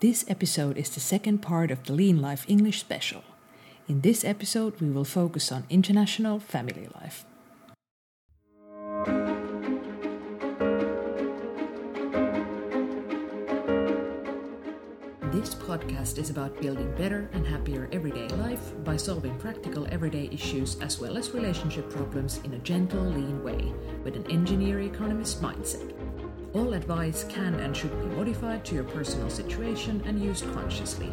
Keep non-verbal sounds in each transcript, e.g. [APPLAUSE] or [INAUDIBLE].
This episode is the second part of the Lean Life English special. In this episode, we will focus on international family life. This podcast is about building better and happier everyday life by solving practical everyday issues as well as relationship problems in a gentle, lean way with an engineer economist mindset. All advice can and should be modified to your personal situation and used consciously.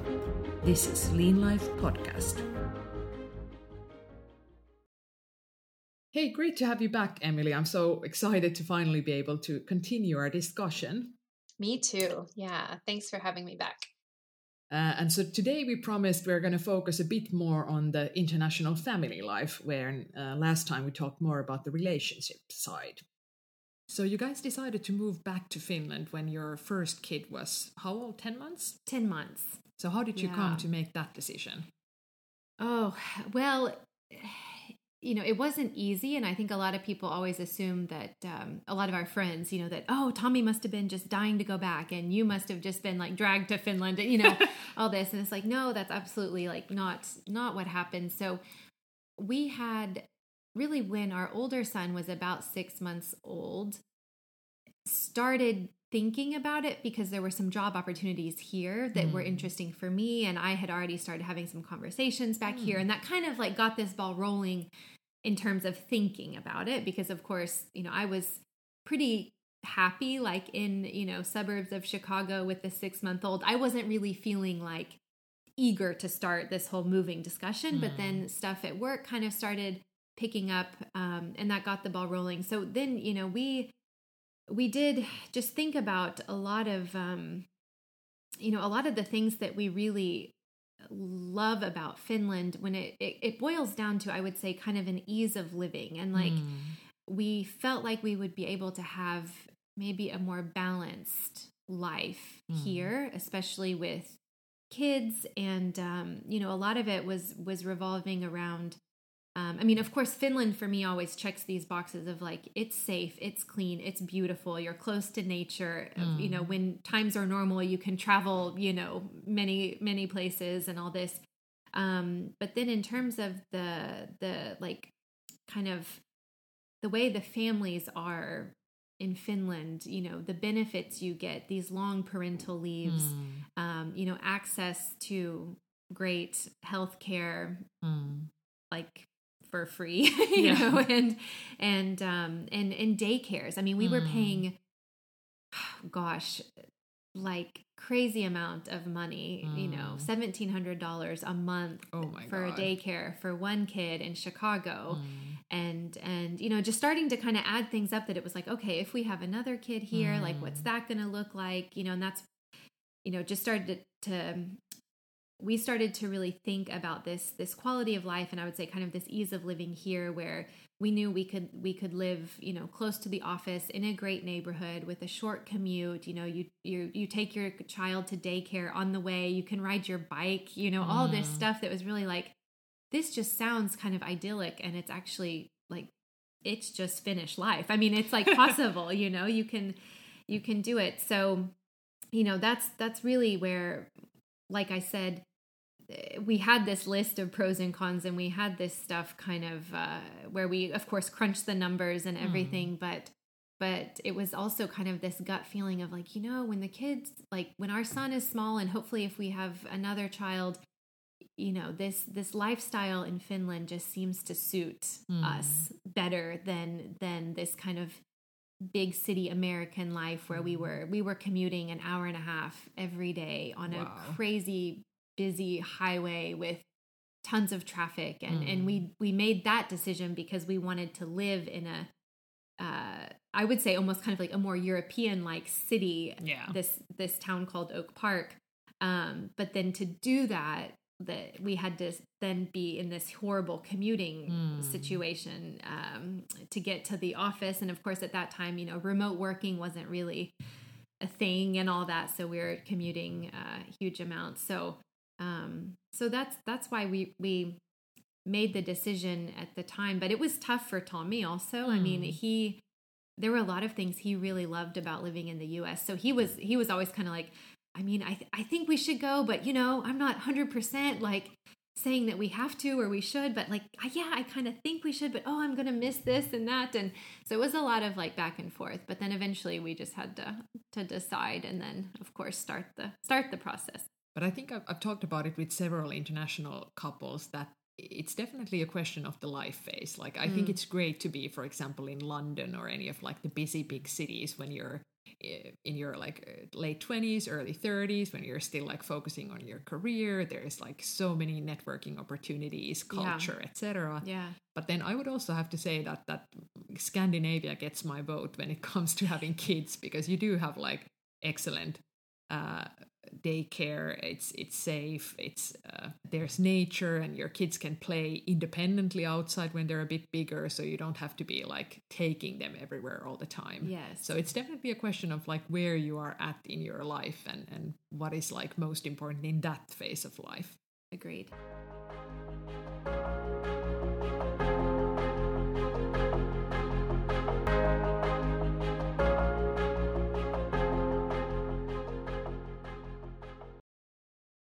This is Lean Life Podcast. Hey, great to have you back, Emily. I'm so excited to finally be able to continue our discussion. Me too. Yeah. Thanks for having me back. Uh, and so today we promised we're going to focus a bit more on the international family life, where uh, last time we talked more about the relationship side. So you guys decided to move back to Finland when your first kid was how old? 10 months? 10 months. So how did you yeah. come to make that decision? Oh, well, you know, it wasn't easy. And I think a lot of people always assume that um, a lot of our friends, you know, that, oh, Tommy must have been just dying to go back and you must have just been like dragged to Finland, and, you know, [LAUGHS] all this. And it's like, no, that's absolutely like not, not what happened. So we had really when our older son was about six months old, started thinking about it because there were some job opportunities here that mm. were interesting for me. And I had already started having some conversations back mm. here. And that kind of like got this ball rolling in terms of thinking about it. Because, of course, you know, I was pretty happy like in you know suburbs of chicago with the six month old i wasn't really feeling like eager to start this whole moving discussion mm. but then mm. stuff at work kind of started picking up um, and that got the ball rolling so then you know we we did just think about a lot of um, you know a lot of the things that we really love about finland when it, it, it boils down to i would say kind of an ease of living and like mm. we felt like we would be able to have maybe a more balanced life mm. here especially with kids and um, you know a lot of it was was revolving around um, I mean, of course, Finland for me always checks these boxes of like it's safe, it's clean, it's beautiful, you're close to nature. Mm. You know, mm. when times are normal, you can travel, you know, many many places and all this. Um, but then in terms of the the like kind of the way the families are in Finland, you know, the benefits you get, these long parental leaves, mm. um, you know, access to great health care, mm. like for free, [LAUGHS] you yeah. know, and and um and and daycares. I mean, we mm. were paying [SIGHS] gosh, like crazy amount of money, mm. you know, mm. $1700 a month oh for God. a daycare for one kid in Chicago. Mm. And and you know, just starting to kind of add things up that it was like, okay, if we have another kid here, like what's mm. that going to look like? You know, and that's you know, just started to, to we started to really think about this this quality of life and i would say kind of this ease of living here where we knew we could we could live you know close to the office in a great neighborhood with a short commute you know you you you take your child to daycare on the way you can ride your bike you know mm. all this mm. stuff that was really like this just sounds kind of idyllic and it's actually like it's just Finnish life i mean it's like [LAUGHS] possible you know you can you can do it so you know that's that's really where like I said, we had this list of pros and cons and we had this stuff kind of uh, where we of course crunched the numbers and everything mm. but but it was also kind of this gut feeling of like you know when the kids like when our son is small and hopefully if we have another child you know this this lifestyle in Finland just seems to suit mm. us better than than this kind of big city American life where we hmm. were we were commuting an hour and a half every day on wow. a crazy busy highway with tons of traffic and mm. and we mm. we made that decision because we wanted to live in a uh, I would say almost kind of like a more European like city. Yeah. This this town called Oak Park. Um, but then to do that, that we had to then be in this horrible commuting mm. situation um, to get to the office. And of course, at that time, you know, remote working wasn't really a thing and all that. So we were commuting uh, huge amounts. So um, so that's that's why we we made the decision at the time. But it was tough for Tommy also. Mm. I mean, hmm. he there were a lot of things he really loved about living in the US. So he was he was always kind of like I mean, I, th- I think we should go, but you know, I'm not 100% like saying that we have to or we should, but like, I, yeah, I kind of think we should, but oh, I'm going to miss this and that. And so it was a lot of like back and forth, but then eventually we just had to, to decide and then of course start the, start the process. But I think I've, I've talked about it with several international couples that it's definitely a question of the life phase. Like I mm. think it's great to be, for example, in London or any of like the busy big cities when you're in your like uh, late 20s early 30s when you're still like focusing on your career there's like so many networking opportunities culture yeah. etc yeah but then i would also have to say that that scandinavia gets my vote when it [LAUGHS] comes to having kids because you do have like excellent uh, daycare it's it's safe it's uh, there's nature and your kids can play independently outside when they're a bit bigger so you don't have to be like taking them everywhere all the time. Yes. So it's definitely a question of like where you are at in your life and and what is like most important in that phase of life. Agreed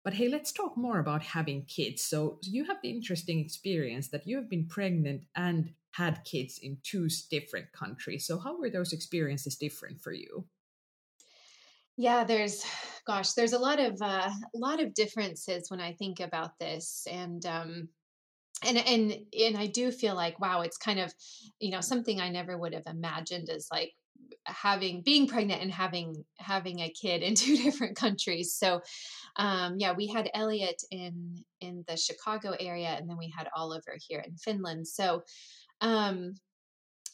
But hey, let's talk more about having kids. So, you have the interesting experience that you have been pregnant and had kids in two different countries. So, how were those experiences different for you? Yeah, there's, gosh, there's a lot of uh, a lot of differences when I think about this, and um, and and and I do feel like wow, it's kind of, you know, something I never would have imagined as like having being pregnant and having having a kid in [LAUGHS] two different countries. So um, yeah we had elliot in in the chicago area and then we had oliver here in finland. So um,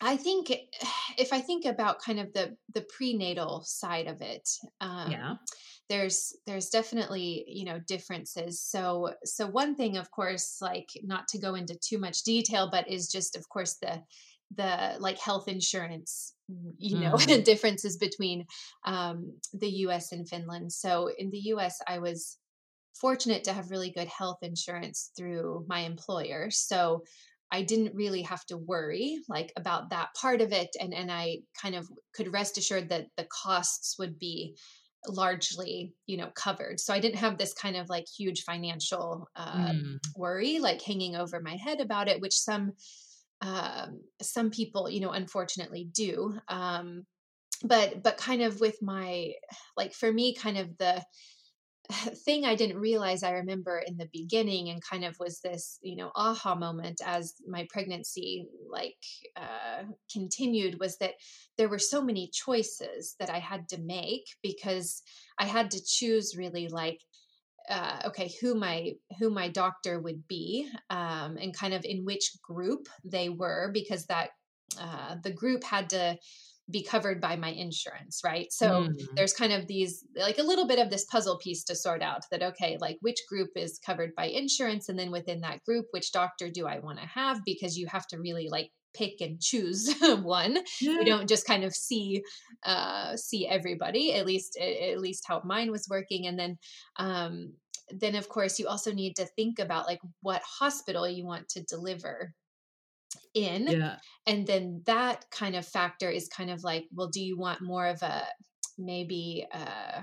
i think [SIGHS] if i think about kind of the the prenatal side of it um, yeah. there's there's definitely you know differences. So so one thing of course like not to go into too much detail but is just of course the the like health insurance you know [LAUGHS] mm. differences between um, the us and finland so in the us i was fortunate to have really good health insurance through my employer so i didn't really have to worry like about that part of it and and i kind of could rest assured that the costs would be largely you know covered so i didn't have this kind of like huge financial uh, mm. worry like hanging over my head about it which some um, some people you know unfortunately do um, but but kind of with my like for me kind of the [SIGHS] thing I didn't realize I remember in the beginning and kind of was this, you know, aha moment as my pregnancy like uh, continued was that there were so many choices that I had to make because I had to choose really like uh, okay who my who my doctor would be um, and kind of in which group they were because that uh, the group had to be covered by my insurance right so mm. there's kind of these like a little bit of this puzzle piece to sort out that okay like which group is covered by insurance and then within that group which doctor do i want to have because you have to really like pick and choose [LAUGHS] one yeah. you don't just kind of see uh see everybody at least at least how mine was working and then um then of course you also need to think about like what hospital you want to deliver in yeah. and then that kind of factor is kind of like well do you want more of a maybe uh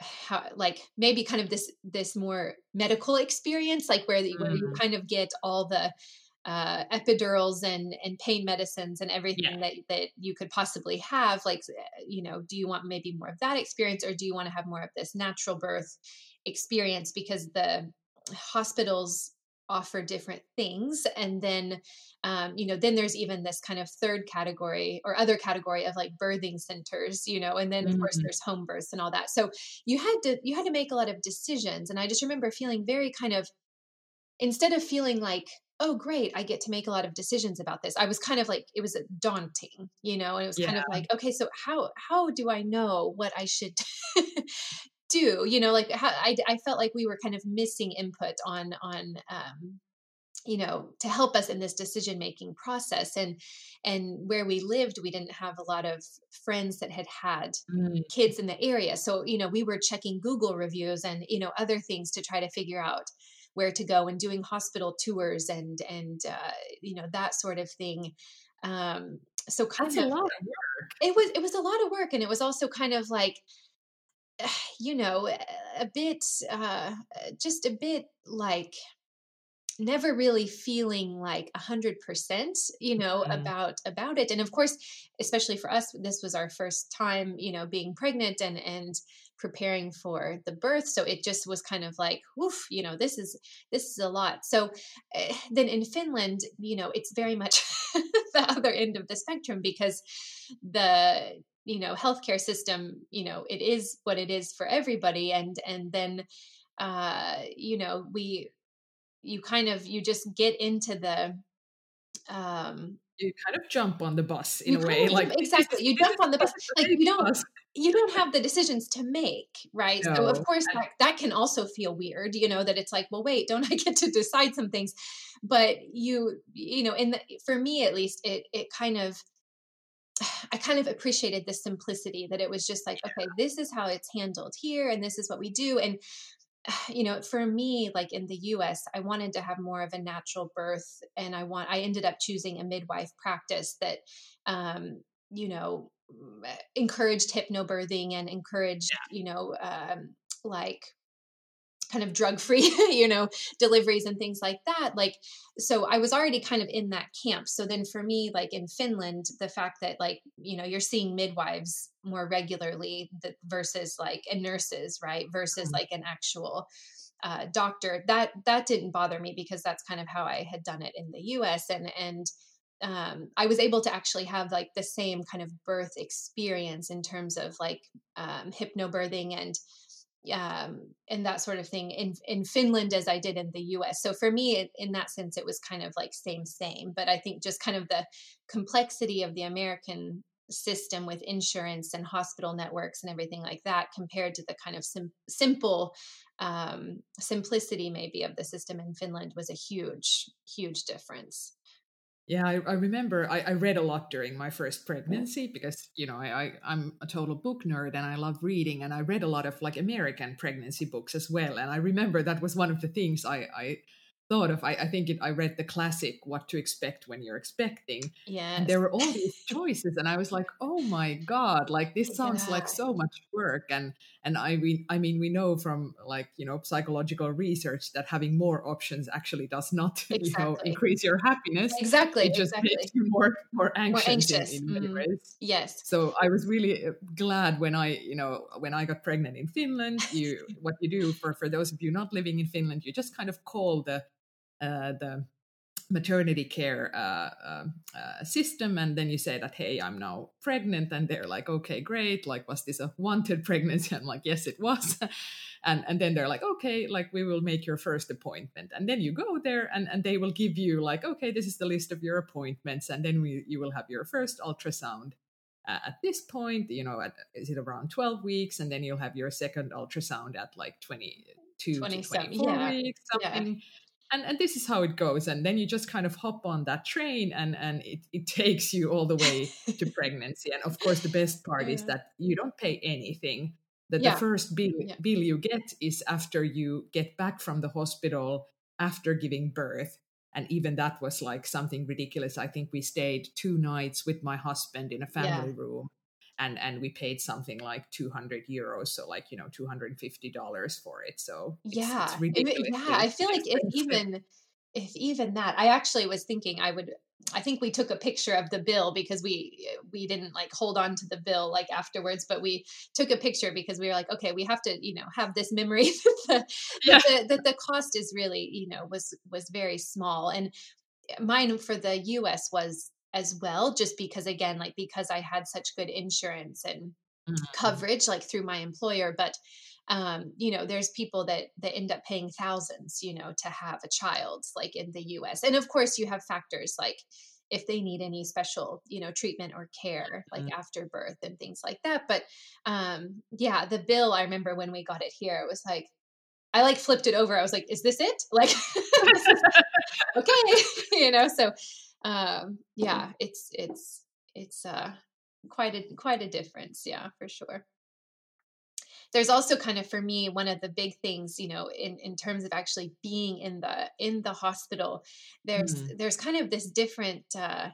how like maybe kind of this this more medical experience like where, the, mm. where you mm. kind of get all the uh, epidurals and and pain medicines and everything yeah. that that you could possibly have like eh, you know do you want maybe more of that experience or do you want to have more of this natural birth experience because the hospitals offer different things and then um, you know then there's even this kind of third category or other category of like birthing centers you know and then of mm-hmm. course there's home births and all that so you had to you had to make a lot of decisions and i just remember feeling very kind of instead of feeling like oh great i get to make a lot of decisions about this i was kind of like it was daunting you know and it was yeah. kind of like okay so how how do i know what i should [LAUGHS] do you know like how, I, I felt like we were kind of missing input on on um you know to help us in this decision making process and and where we lived we didn't have a lot of friends that had had mm. kids in the area so you know we were checking google reviews and you know other things to try to figure out where to go and doing hospital tours and and uh, you know that sort of thing um so kind That's of a lot of work it was it was a lot of work and it was also kind of like [SIGHS] you know, a bit, uh, just a bit like never really feeling like a hundred percent, you know, mm-hmm. about about it. And of course, especially for us, this was our first time, you know, being pregnant and and preparing for the birth so it just was kind of like woof you know this is this is a lot. So uh, then in finland you know it's very much [LAUGHS] the other end of the spectrum because the you know healthcare system you know it is what it is for everybody and and then uh you know we you kind of you just get into the um you kind of jump on the bus in a way like exactly you jump on the bus [LAUGHS] like you don't you don't have the decisions to make right no. so of course that, that can also feel weird you know that it's like well wait don't i get to decide some things but you you know in the for me at least it it kind of [SIGHS] I kind of appreciated the simplicity that it was just like, okay, this is how it's handled here, and this is what we do. And, [SIGHS] you know, for me, like in the US, I wanted to have more of a natural birth. And I want, I ended up choosing a midwife practice that, um, you know, encouraged hypnobirthing and encouraged, yeah. you know, um, like kind of drug free [LAUGHS] you know deliveries and things like that like so i was already kind of in that camp so then for me like in finland the fact that like you know you're seeing midwives more regularly that versus like and nurses right versus mm-hmm. like an actual uh, doctor that that didn't bother me because that's kind of how i had done it in the us and and um, I was able to actually have like the same kind of birth experience in terms of like um, hypnobirthing and um, and that sort of thing in in Finland as I did in the U.S. So for me, it, in that sense, it was kind of like same same. But I think just kind of the complexity of the American system with insurance and hospital networks and everything like that compared to the kind of sim- simple um, simplicity maybe of the system in Finland was a huge huge difference. Yeah, I, I remember I, I, read a lot during my first oh. pregnancy because you know I, I am a total book nerd and I love reading and I read a lot of like American pregnancy books as well and I remember that was one of the things I I thought of. I, I think it, I read the classic "What to Expect When You're Expecting." Yeah, and there were all these choices, and I was like, "Oh my god! Like this [LAUGHS] sounds yeah. like so much work." And and I mean, I mean, we know from like you know psychological research that having more options actually does not exactly. [LAUGHS] you know increase your happiness. Exactly, it just exactly. makes you more more anxious, more anxious. in, in many mm. ways. Yes. So I was really uh, glad when I you know when I got pregnant in Finland. You [LAUGHS] what you do for for those of you not living in Finland, you just kind of call the uh, the maternity care uh, uh, uh, system and then you say that hey i'm now pregnant and they're like okay great like was this a wanted [LAUGHS] pregnancy? I'm like yes it was. [LAUGHS] And and then they're like okay like we will make your first appointment. And then you go there and and they will give you like okay this is the list of your appointments and then we, you will have your first ultrasound uh, at this point you know at, is it around 12 weeks? And then you'll have your second ultrasound at like 22 to 24 yeah. weeks something. yeah and and this is how it goes. And then you just kind of hop on that train and and it, it [LAUGHS] takes you all the way to [LAUGHS] pregnancy. And of course the best part yeah. is that you don't pay anything. That yeah. the first bill yeah. bill you get is after you get back from the hospital after giving birth. And even that was like something ridiculous. I think we stayed two nights with my husband in a family room and and we paid something like 200 euros so like you know 250 dollars for it so it's, yeah it's ridiculous. yeah i feel like if [LAUGHS] even if even that i actually was thinking i would i think we took a picture of the bill because we we didn't like hold on to the bill like afterwards but we took a picture because we were like okay we have to you know have this memory [LAUGHS] that, the, yeah. that, the, that the cost is really you know was was very small and mine for the us was as well just because again like because i had such good insurance and mm-hmm. coverage like through my employer but um, you know there's people that that end up paying thousands you know to have a child like in the us and of course you have factors like if they need any special you know treatment or care like mm-hmm. after birth and things like that but um yeah the bill i remember when we got it here it was like i like flipped it over i was like is this it [LAUGHS] like [LAUGHS] okay [LAUGHS] you know so um yeah it's it's it's uh quite a quite a difference yeah for sure there's also kind of for me one of the big things you know in in terms of actually being in the in the hospital there's mm. there's kind of this different uh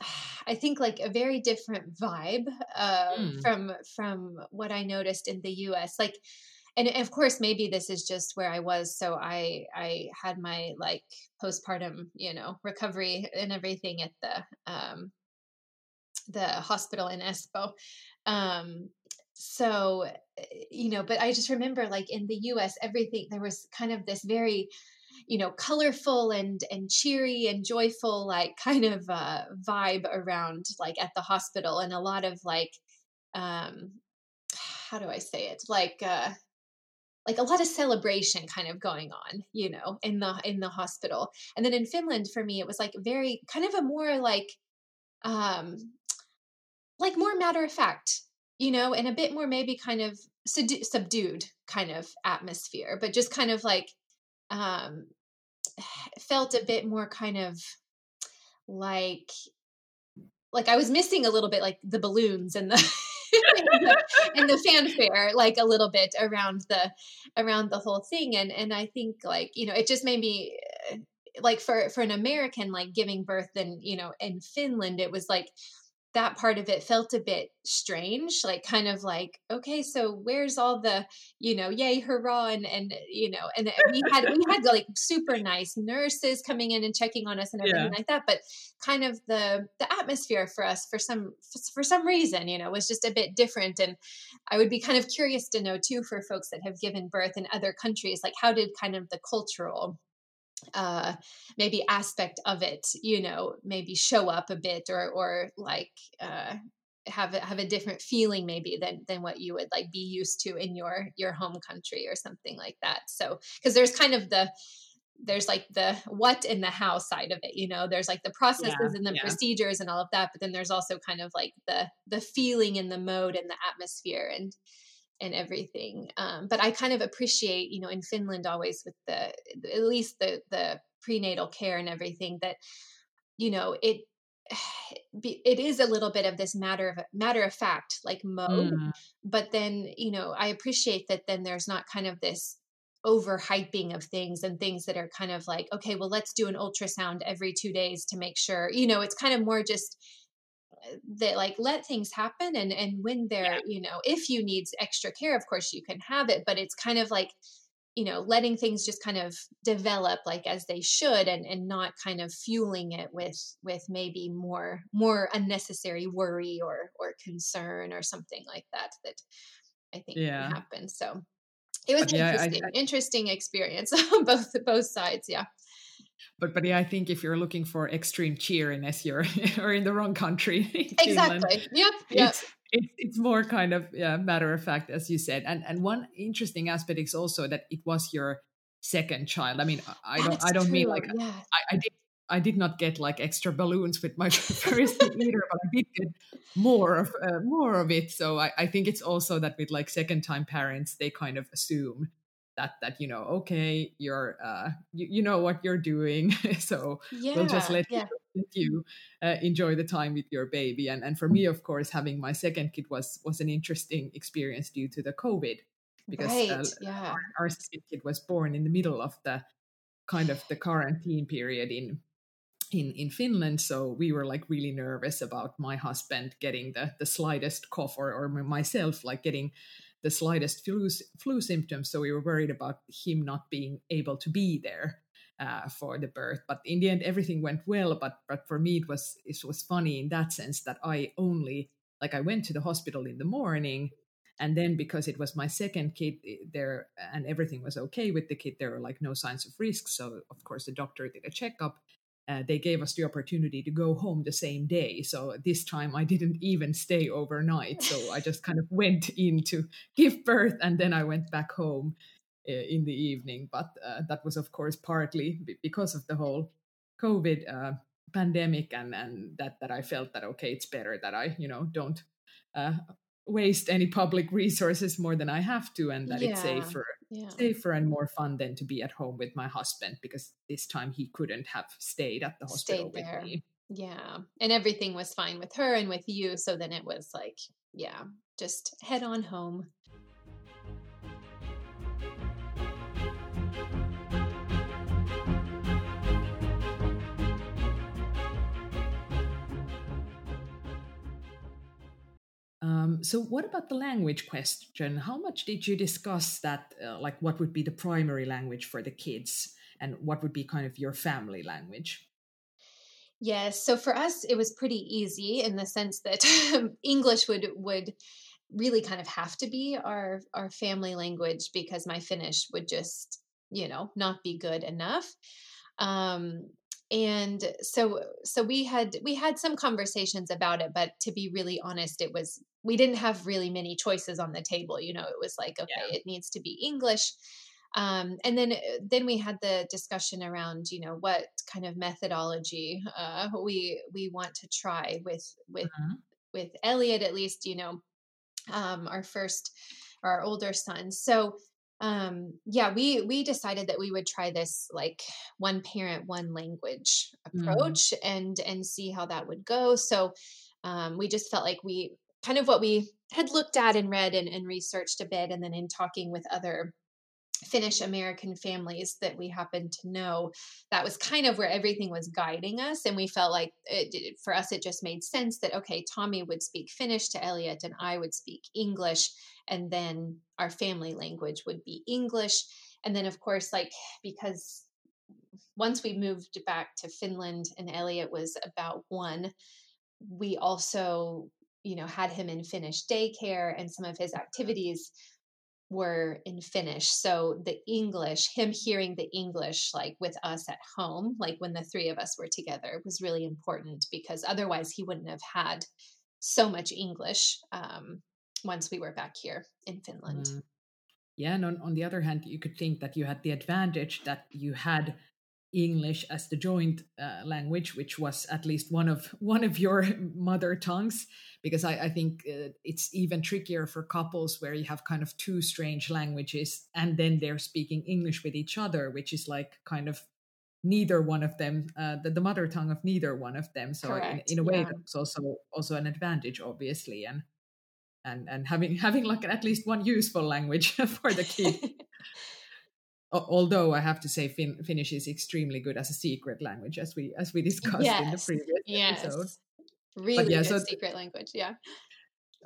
[SIGHS] I think like a very different vibe uh, mm. from from what I noticed in the U.S. Like, and of course, maybe this is just where I was. So I I had my like postpartum, you know, recovery and everything at the um, the hospital in Espoo Um, so eh, you know, but I just remember like in the U.S. everything there was kind of this very you know colorful and and cheery and joyful like [LAUGHS] kind of uh vibe around like at the hospital and a lot of like um [SIGHS] how do i say it like uh like a lot of celebration kind of going on you know in the in the hospital. And then in finland for me it was like very kind of a more like um like more matter of fact you know and a bit more maybe kind of subdued kind of atmosphere but just kind of like um [SIGHS] felt a bit more kind of like like I was missing a little bit like the balloons and the [LAUGHS] and the fanfare like a little bit around the around the whole thing and and I think like you know it just made me like for for an American like giving birth and you know in Finland it was like that part of it felt a bit strange like kind of like okay so where's all the you know yay hurrah and and you know and we had we had like super nice nurses coming in and checking on us and everything yeah. like that but kind of the the atmosphere for us for some for some reason you know was just a bit different and i would be kind of curious to know too for folks that have given birth in other countries like how did kind of the cultural uh maybe aspect of it you know maybe show up a bit or or like uh have a, have a different feeling maybe than than what you would like be used to in your your home country or something like that so because there's kind of the there's like the what in the how side of it you know there's like the processes yeah, and the yeah. procedures and all of that but then there's also kind of like the the feeling and the mode and the atmosphere and and everything. Um, but I kind of appreciate, you know, in Finland always with the at least the the prenatal care and everything that, you know, it [SIGHS] it is a little bit of this matter of matter of fact like mode mm. but then you know i appreciate that then there's not kind of this overhyping of things and things that are kind of like okay well let's do an ultrasound every two days to make sure you know it's kind of more just that like let things happen and and when they're yeah. you know if you need extra care of course you can have it but it's kind of like you know letting things just kind of develop like as they should and and not kind of fueling it with with maybe more more unnecessary worry or or concern or something like that that i think yeah. can happen so it was yeah, interesting I, I, interesting experience [LAUGHS] on both both sides yeah but but yeah, I think if you're looking for extreme cheeriness, you're [LAUGHS] or in the wrong country. [LAUGHS] exactly. Yep. Yep. It's, it's, it's more kind of yeah, matter of fact, as you said. And and one interesting aspect is also that it was your second child. I mean, I don't I don't true. mean like yeah. I, I did I did not get like extra balloons with my [LAUGHS] first either, but I did get more of uh, more of it. So I, I think it's also that with like second time parents, they kind of assume that that you know okay you're uh you, you know what you're doing [LAUGHS] so yeah, we'll just let yeah. you, uh, enjoy the time with your baby and and for me of course having my second kid was was an interesting experience due to the covid because uh, right, uh, yeah. our, our second kid was born in the middle of the kind of the quarantine period in in in Finland so we were like really nervous about my husband getting the the slightest cough or or myself like getting the slightest flu, flu symptoms. So we were worried about him not being able to be there uh, for the birth. But in the end, everything went well. But but for me, it was it was funny in that sense that I only like I went to the hospital in the morning. And then because it was my second kid there and everything was okay with the kid, there were like no signs of risk. So of course the doctor did a checkup uh, they gave us the opportunity to go home the same day. So this time I didn't even stay overnight. So I [LAUGHS] just kind of went in to give birth and then I went back home uh, in the evening. But uh, that was, of course, partly because of the whole COVID uh, pandemic and, and that, that I felt that, okay, it's better that I, you know, don't uh, waste any public resources more than I have to and that yeah. it's safer yeah. safer and more fun than to be at home with my husband because this time he couldn't have stayed at the hospital stayed there. with me. Yeah. And everything was fine with her and with you. So then it was like, yeah, just head on home. Um, so, what about the language question? How much did you discuss that? Uh, like, what would be the primary language for the kids, and what would be kind of your family language? Yes. So for us, it was pretty easy in the sense that [LAUGHS] English would would really kind of have to be our our family language because my Finnish would just you know not be good enough. Um, and so so we had we had some conversations about it but to be really honest it was we didn't have really many choices on the table you know it was like okay yeah. it needs to be english um, and then uh, then we had the discussion around you know what kind of methodology uh, we we want to try with with mm-hmm. with Elliot at least you know um, our first our older son so um yeah we we decided that we would try this like one parent one language mm-hmm. approach mm. and and see how that would go so um we just felt like we kind of what we had looked at and read and, and researched a bit and then in talking with other Finnish American families that we happened to know. That was kind of where everything was guiding us. And we felt like it, for us, it just made sense that, okay, Tommy would speak Finnish to Elliot and I would speak English. And then our family language would be English. And then, of course, like, because once we moved back to Finland and Elliot was about one, we also, you know, had him in Finnish daycare and some of his activities were in Finnish. So the English, him hearing the English like with us at home, like when the three of us were together, was really important because otherwise he wouldn't have had so much English um, once we were back here in Finland. Mm. Yeah, and on, on the other hand, you could think that you had the advantage that you had English as the joint uh, language, which was at least one of [LAUGHS] one of your mother tongues, because I, I think uh, it's even trickier for couples where you have kind of two strange languages and then they're speaking English with each other, which is like kind of neither one of them, uh, the, the mother tongue of neither one of them. So in, in, a way, yeah. that's also also an advantage, obviously, and and and having [LAUGHS] having like at least one useful language [LAUGHS] for the kid. Although I have to say fin- Finnish is extremely good as a secret language, as we as we discussed yes. in the previous yes. episode. Really yeah, good so secret language, yeah.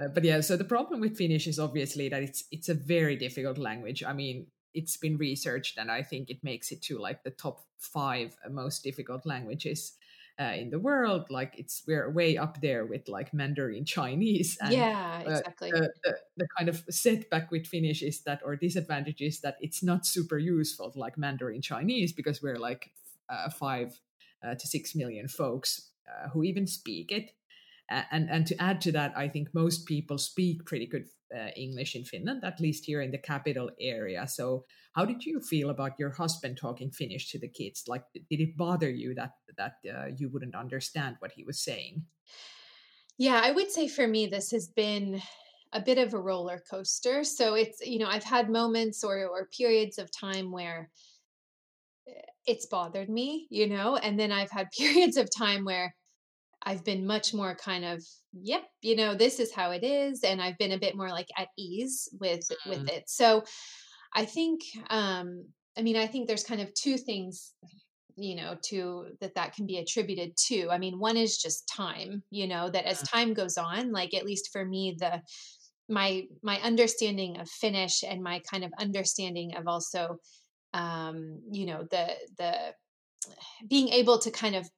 Uh, but yeah, so the problem with Finnish is obviously that it's it's a very difficult language. I mean, it's been researched, and I think it makes it to like the top five most difficult languages uh, in the world. Like it's we're way up there with like Mandarin Chinese. [LAUGHS] And, yeah, exactly. Uh, the, the, the, kind of setback with Finnish is that, or disadvantage is that it's not super useful like Mandarin Chinese because we're like uh, five uh, to six million folks uh, who even speak it. And and to add to that, I think most people speak pretty good uh, English in Finland, at least here in the capital area. So, how did you feel about your husband talking Finnish to the kids? Like, did it bother you that that uh, you wouldn't understand what he was saying? Yeah, I would say for me, this has been a bit of a roller coaster. So it's you know I've had moments or or periods of time where eh, it's bothered me, you know, and then I've had [LAUGHS] periods of time where I've been much more kind of, yep, you know, this is how it is. And I've been a bit more like at ease with mm. with it. So I think um I mean, I think there's kind of two things you know to that that can be attributed to i mean one is just time you know that as mm. time goes on like at least for me the my my understanding of finnish and my kind of understanding of also um you know the the being able to kind of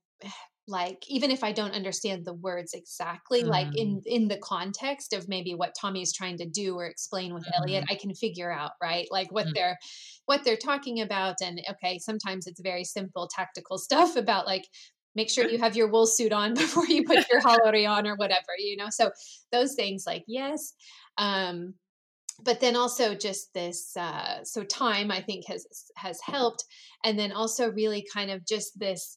like even if i don't understand the words exactly mm. like in in the context of maybe what tommy's trying to do or explain with mm. elliot i can figure out right like what mm. they're what they're talking about and okay sometimes it's very simple tactical [LAUGHS] stuff about like make sure you have your wool suit on [LAUGHS] before you put your haalari on or whatever you know so those things like yes um but then also just this uh so time i think has has helped and then also really kind of just this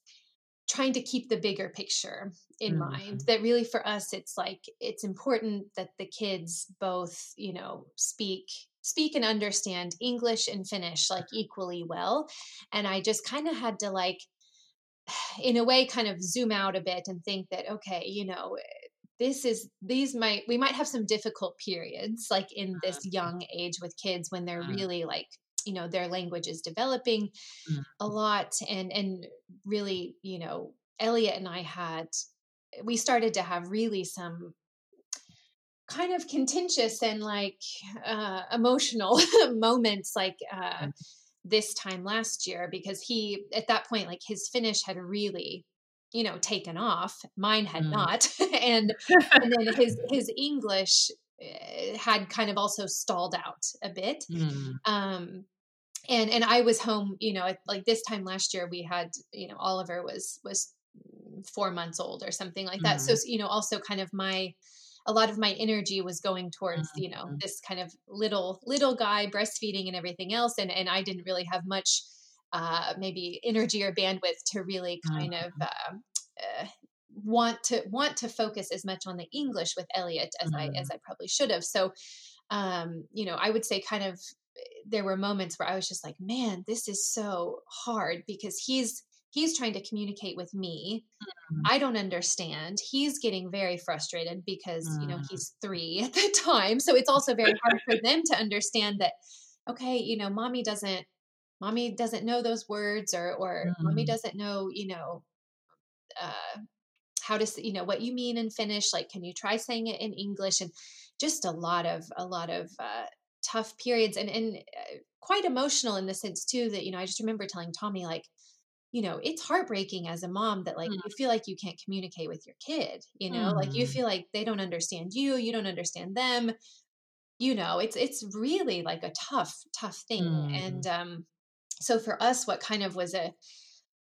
trying to keep the bigger picture in mm-hmm. mind that really for us it's like it's important that the kids both you know speak speak and understand english and finnish like equally well and i just kind of had to like [SIGHS] in a way kind of zoom out a bit and think that okay you know this is these might we might have some difficult periods like in this mm-hmm. young age with kids when they're mm-hmm. really like you know their language is developing mm. a lot and and really you know elliot and i had we started to have really some kind of contentious and like uh, emotional [LAUGHS] moments like uh, mm. this time last year because he at that point like his Finnish had really you know taken off mine had mm. not [LAUGHS] and and then [LAUGHS] his his english had kind of also stalled out a bit mm. um and and i was home you know like this time last year we had you know oliver was was four months old or something like that mm. so you know also kind of my a lot of my energy was going towards mm-hmm. you know this kind of little little guy breastfeeding and everything else and and i didn't really have much uh, maybe energy or bandwidth to really kind mm-hmm. of uh, uh, want to want to focus as much on the English with Elliot as mm-hmm. I as I probably should have. So, um, you know, I would say kind of eh, there were moments where I was just like, man, this is so hard because he's he's trying to communicate with me mm-hmm. i don't understand he's getting very frustrated because mm-hmm. you know mm. he's three at the time so it's also very hard for them to understand that okay you know mommy doesn't mommy doesn't know those words or or mm-hmm. mommy doesn't know you know uh how to you know what you mean in finnish like can you try saying it in english and just a lot of a lot of uh tough periods and and uh, quite emotional in the sense too that you know i just remember telling tommy like you know it's heartbreaking as a mom that like mm. you feel like you can't communicate with your kid you know mm. like you mm. feel like they don't understand you you don't understand them you know it's it's really like a tough tough thing mm. and um so for us what kind of was a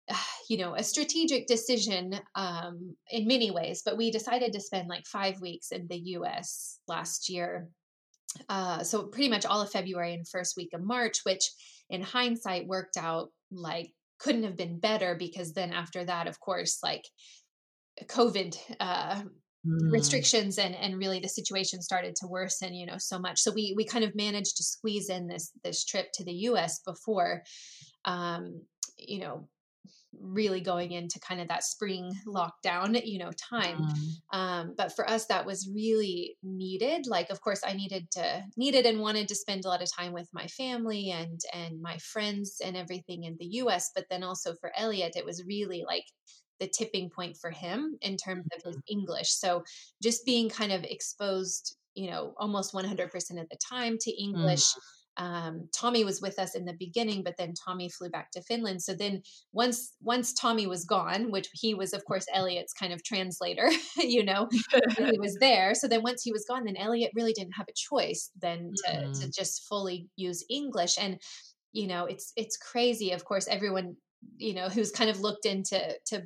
[SIGHS] you know a strategic decision um in many ways but we decided to spend like 5 weeks in the US last year uh so pretty much all of February and first week of March which in hindsight worked out like couldn't have been better because then after that of course like covid uh Mm. restrictions and and really the situation started to worsen you know so much so we we kind of managed to squeeze in this this trip to the US before um you know really going into kind of that spring lockdown you know time mm. um, but for us that was really needed like of course i needed to needed and wanted to spend a lot of time with my family and and my friends and everything in the us but then also for elliot it was really like the tipping point for him in terms of his mm-hmm. english so just being kind of exposed you know almost 100% of the time to english mm um, Tommy was with us in the beginning, but then Tommy flew back to Finland. So then once once Tommy was gone, which he was of course Elliot's kind of translator, [LAUGHS] you know, he was there. So then once he was gone, then Elliot really didn't have a choice then to, mm. to just fully use English. And you know, it's it's crazy. Of course, everyone you know who's kind of looked into to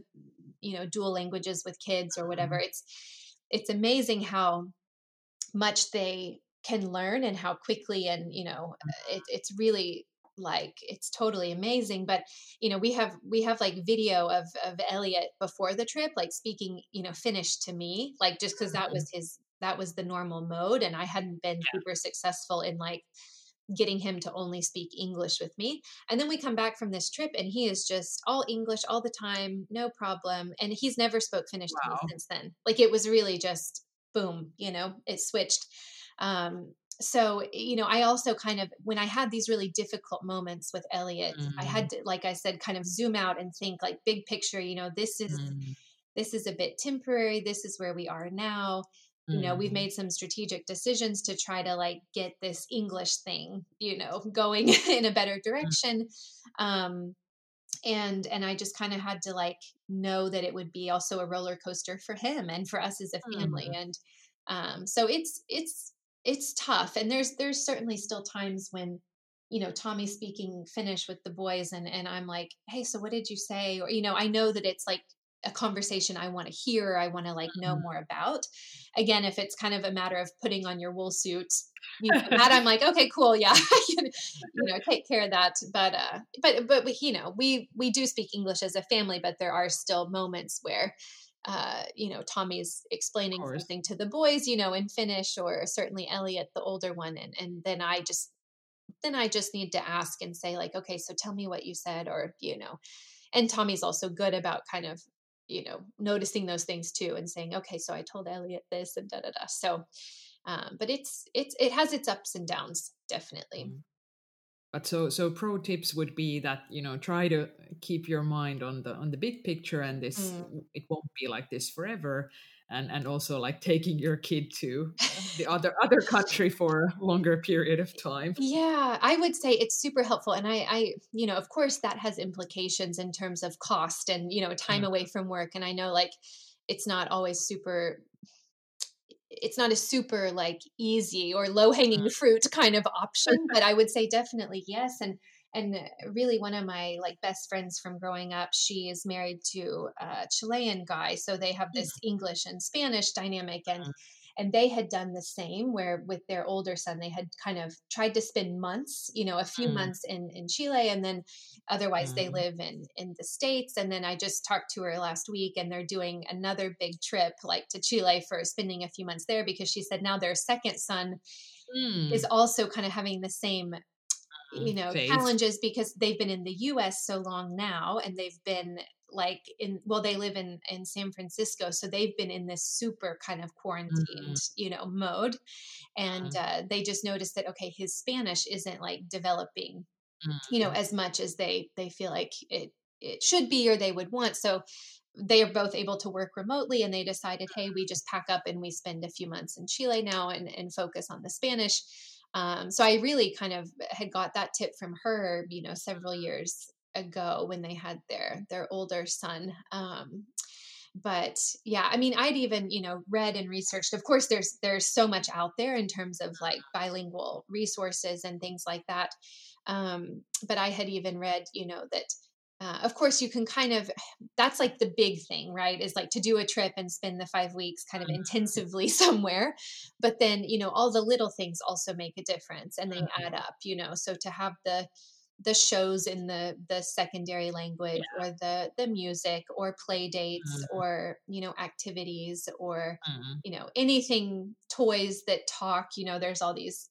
you know dual languages with kids or whatever. Mm. It's it's amazing how much they can learn and how quickly and you know mm. it, it's really like it's totally amazing but you know we have we have like video of of elliot before the trip like speaking you know finnish to me like just because that mm-hmm. was his that was the normal mode and i hadn't been yeah. super successful in like getting him to only speak english with me and then we come back from this trip and he is just all english all the time no problem and he's never spoke finnish wow. to me since then like it was really just boom you know it switched um, so you know i also kind of when i had these really difficult moments with elliot mm. i had mm. to like i said kind of zoom out and think like big picture you know this is mm. this is a bit temporary this is where we are now you know we've mm. made some strategic decisions to try to like get this english thing you know [LAUGHS] going [LAUGHS] in a better mm. direction um and and i just kind of had to like know that it would be also a roller coaster for him and for us as a family mm. and um so it's it's it's tough and there's there's certainly still times when you know tommy's speaking finnish with the boys and and i'm like hey so what did you say? or you know i know that it's like a conversation i want to hear i want to like know mm-hmm. more about. Again if it's kind of a matter of putting on your wool suit you know, that i'm like okay cool yeah [LAUGHS] you know take care of that. But uh but but you know we we do speak english as a family but there are still moments where uh, you know, Tommy's explaining something to the boys, you know, in Finnish, or certainly Elliot, the older one, and and then I just then I just need to ask and say like, okay, so tell me what you said, or you know, and Tommy's also good about kind of you know noticing those things too and saying, okay, so I told Elliot this and da da da. So, um, but it's it's it has its ups and downs, definitely. Mm-hmm but so so pro tips would be that you know try to keep your mind on the on the big picture and this mm. it won't be like this forever and and also like taking your kid to the other other country for a longer period of time yeah i would say it's super helpful and i i you know of course that has implications in terms of cost and you know time mm-hmm. away from work and i know like it's not always super it's not a super like easy or low hanging mm-hmm. fruit kind of option [LAUGHS] but i would say definitely yes and and really one of my like best friends from growing up she is married to a chilean guy so they have this mm. english and spanish dynamic and mm. And they had done the same where with their older son they had kind of tried to spend months you know a few mm. months in in chile and then otherwise mm. they live in in the states and then i just talked to her last week and they're doing another big trip like to chile for spending a few months there because she said now their second son mm. is also kind of having the same you know phase. challenges because they've been in the US so long now and they've been like in well they live in in San Francisco so they've been in this super kind of quarantined mm-hmm. you know mode and mm-hmm. uh, they just noticed that okay his Spanish isn't like developing mm-hmm. you know mm-hmm. as much as they they feel like it it should be or they would want so they are both able to work remotely and they decided hey we just pack up and we spend a few months in chile now and, and focus on the spanish um, so I really kind of had got that tip from her, you know, several years ago when they had their their older son. Um, but yeah, I mean, I'd even you know read and researched. Of course, there's there's so much out there in terms of like bilingual resources and things like that. Um, but I had even read, you know, that uh, of course you can kind of that's like the big thing right is like to do a trip and spend the five weeks kind of mm-hmm. intensively [LAUGHS] somewhere but then you know all the little things also make a difference and they mm-hmm. add up you know so to have the the shows in the the secondary language yeah. or the the music or play dates mm-hmm. or you know activities or mm-hmm. you know anything toys that talk you know there's all these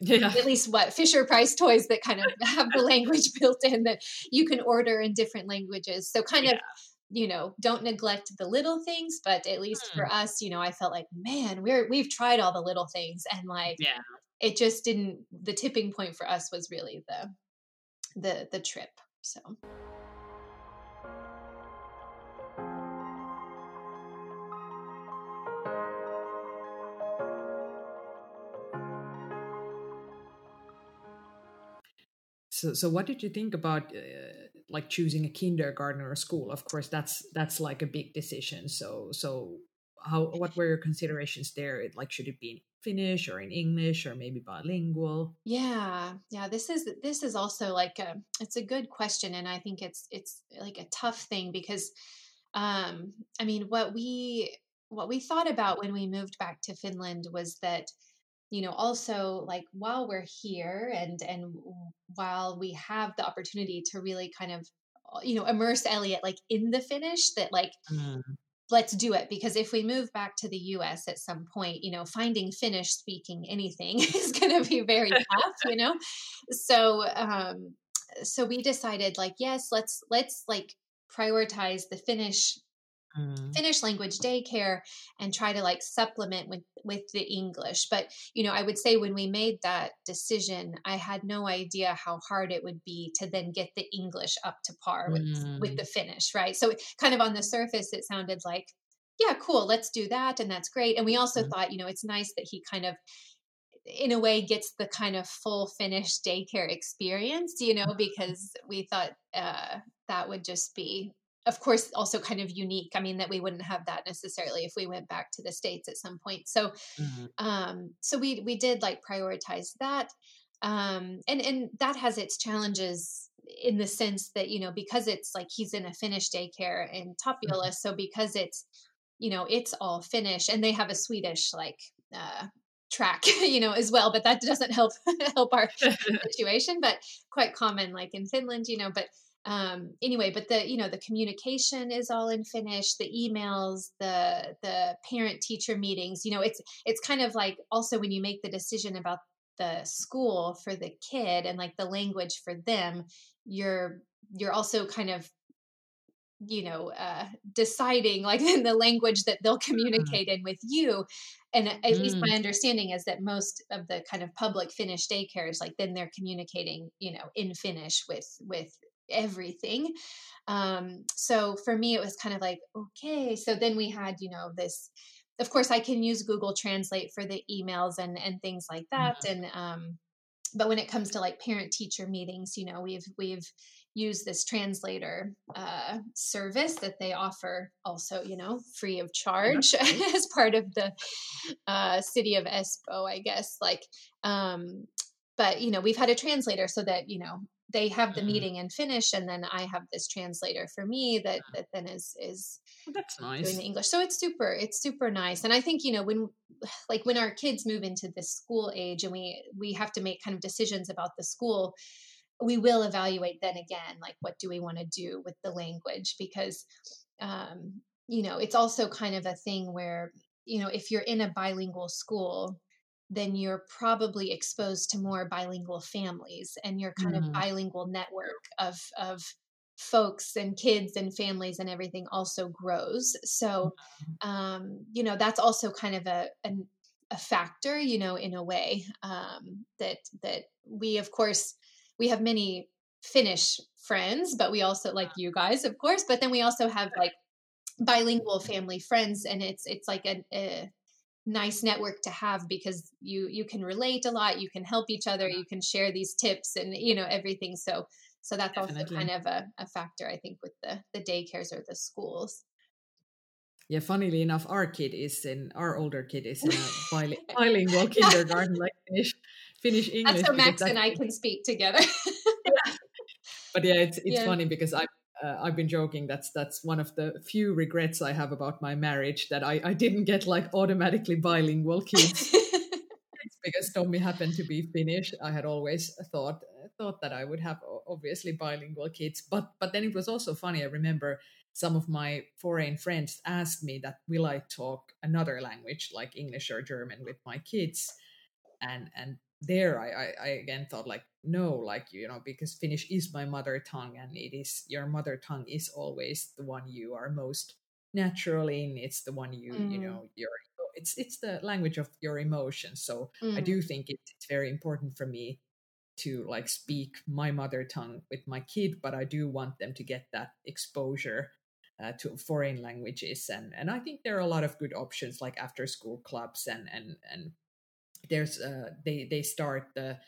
yeah. at least what Fisher Price toys that kind of [LAUGHS] have the language [LAUGHS] built in that you can order in different languages. So kind yeah. of you know don't neglect the little things but at least hmm. for us you know i felt like man we're we've tried all the little things and like yeah it just didn't the tipping point for us was really the the the trip so So, so what did you think about uh, like choosing a kindergarten or a school? Of course, that's that's like a big decision. So, so how what were your considerations there? Like, should it be Finnish or in English or maybe bilingual? Yeah, yeah. This is this is also like a it's a good question, and I think it's it's like a tough thing because, um, I mean, what we what we thought about when we moved back to Finland was that you know also like while we're here and and while we have the opportunity to really kind of you know immerse elliot like in the Finnish that like mm. Let's do it because if we move back to the us at some point you know finding finnish speaking anything [LAUGHS] is going to be very [LAUGHS] tough you know? So um so we decided like yes let's let's like prioritize the finnish mm. Finnish language daycare and try to like supplement with with the English. But you know, I would say when we made that decision, I had no idea how hard it would be to then get the English up to par with mm. with the Finnish, right? So kind of on the surface, it sounded like, yeah, cool, let's do that, and that's great. And we also mm. thought, you know, it's nice that he kind of in a way gets the kind of full Finnish daycare experience, you know, mm. because we thought uh, that would just be of course also kind of unique i mean that we wouldn't have that necessarily if we went back to the states at some point so mm-hmm. um so we we did like prioritize that um and and that has its challenges in the sense that you know because it's like he's in a finnish daycare in tapiola mm-hmm. so because it's you know it's all finnish and they have a swedish like uh track [LAUGHS] you know as well but that doesn't help [LAUGHS] help our [LAUGHS] situation but quite common like in finland you know but um anyway but the you know the communication is all in finnish the emails the the parent teacher meetings you know it's it's kind of like also when you make the decision about the school for the kid and like the language for them you're you're also kind of you know uh deciding like [LAUGHS] in the language that they'll mm-hmm. communicate in with you and at mm. least my mm. understanding is that most of the kind of public finnish daycares like then they're communicating you know in finnish with with everything. Um, so for me, it was kind of like, okay. So then we had, you know, this. Of course, I can use Google Translate for the emails and and things like that. Mm-hmm. And um, but when it comes to like parent teacher meetings, you know, we've we've used this translator uh, service that they offer also, you know, free of charge [LAUGHS] as part of the uh, city of Espoo, I guess. Like, um, but you know, we've had a translator so that you know they have the mm. meeting in Finnish, and then I have this translator for me that that then is is well, that's nice doing the English. So it's super, it's super nice. And I think you know when [SIGHS] like when our kids move into this school age, and we we have to make kind of decisions about the school, we will evaluate then again, like what do we want to do with the language because. Um, you know, it's also kind of a thing where, you know, if you're in a bilingual school, then you're probably exposed to more bilingual families and your kind mm. of bilingual network of of folks and kids and families and everything also grows so mm-hmm. um, you know that's also kind of a, a, a factor you know in a way um, that that we of course we have many finnish friends but we also like you guys of course but then we also have like bilingual family friends and it's it's like a, a nice network to have because you you can relate a lot you can help each other you can share these tips and you know everything so so that's Definitely. also kind of a, a factor i think with the the daycares or the schools yeah funnily enough our kid is in our older kid is in a [LAUGHS] bilingual kindergarten like finnish finnish english that's so max and i can speak together [LAUGHS] yeah. but yeah it's it's yeah. funny because i uh, I've been joking. That's that's one of the few regrets I have about my marriage that I, I didn't get like automatically bilingual kids because Tommy happened to be Finnish. I had always thought thought that I would have obviously bilingual kids, but but then it was also funny. I remember some of my foreign friends asked me that will I talk another language like English or German with my kids, and and there I, I, I again thought like no like you know because finnish is my mother tongue and it is your mother tongue is always the one you are most natural in it's the one you mm. you know your it's it's the language of your emotions so mm. i do think it's, it's very important for me to like speak my mother tongue with my kid but i do want them to get that exposure uh, to foreign languages and and i think there are a lot of good options like after school clubs and and and there's uh, they they start the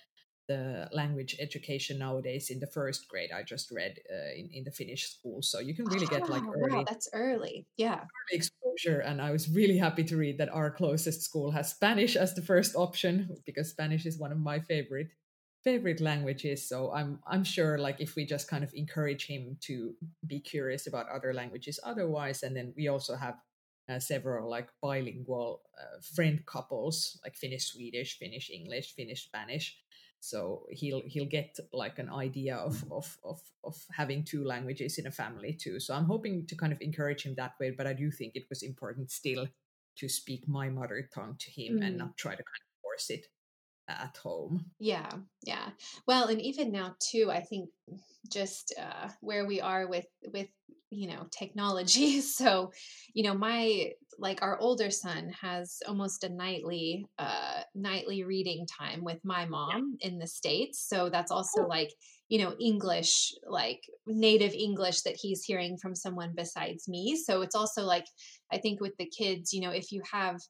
the language education nowadays in the first grade. I just read uh, in in the Finnish school, so you can really get like oh, early. Wow, that's early, yeah. Early exposure, and I was really happy to read that our closest school has Spanish as the first option because Spanish is one of my favorite favorite languages. So I'm I'm sure like if we just kind of encourage him to be curious about other languages, otherwise, and then we also have uh, several like bilingual uh, friend couples like finnish swedish finnish english finnish spanish. So he'll he'll get like an idea of, of of of having two languages in a family too. So i'm hoping to kind of encourage him that way but i do think it was important still to speak my mother tongue to him mm. and not try to kind of force it at home. Yeah yeah. Well and even now too i think just uh, where we are with with you know technology. [LAUGHS] So you know my like our older son has almost a nightly uh nightly reading time with my mom yeah. in the states. So that's also like you know english like native english that he's hearing from someone besides me. So it's also like i think with the kids you know if you have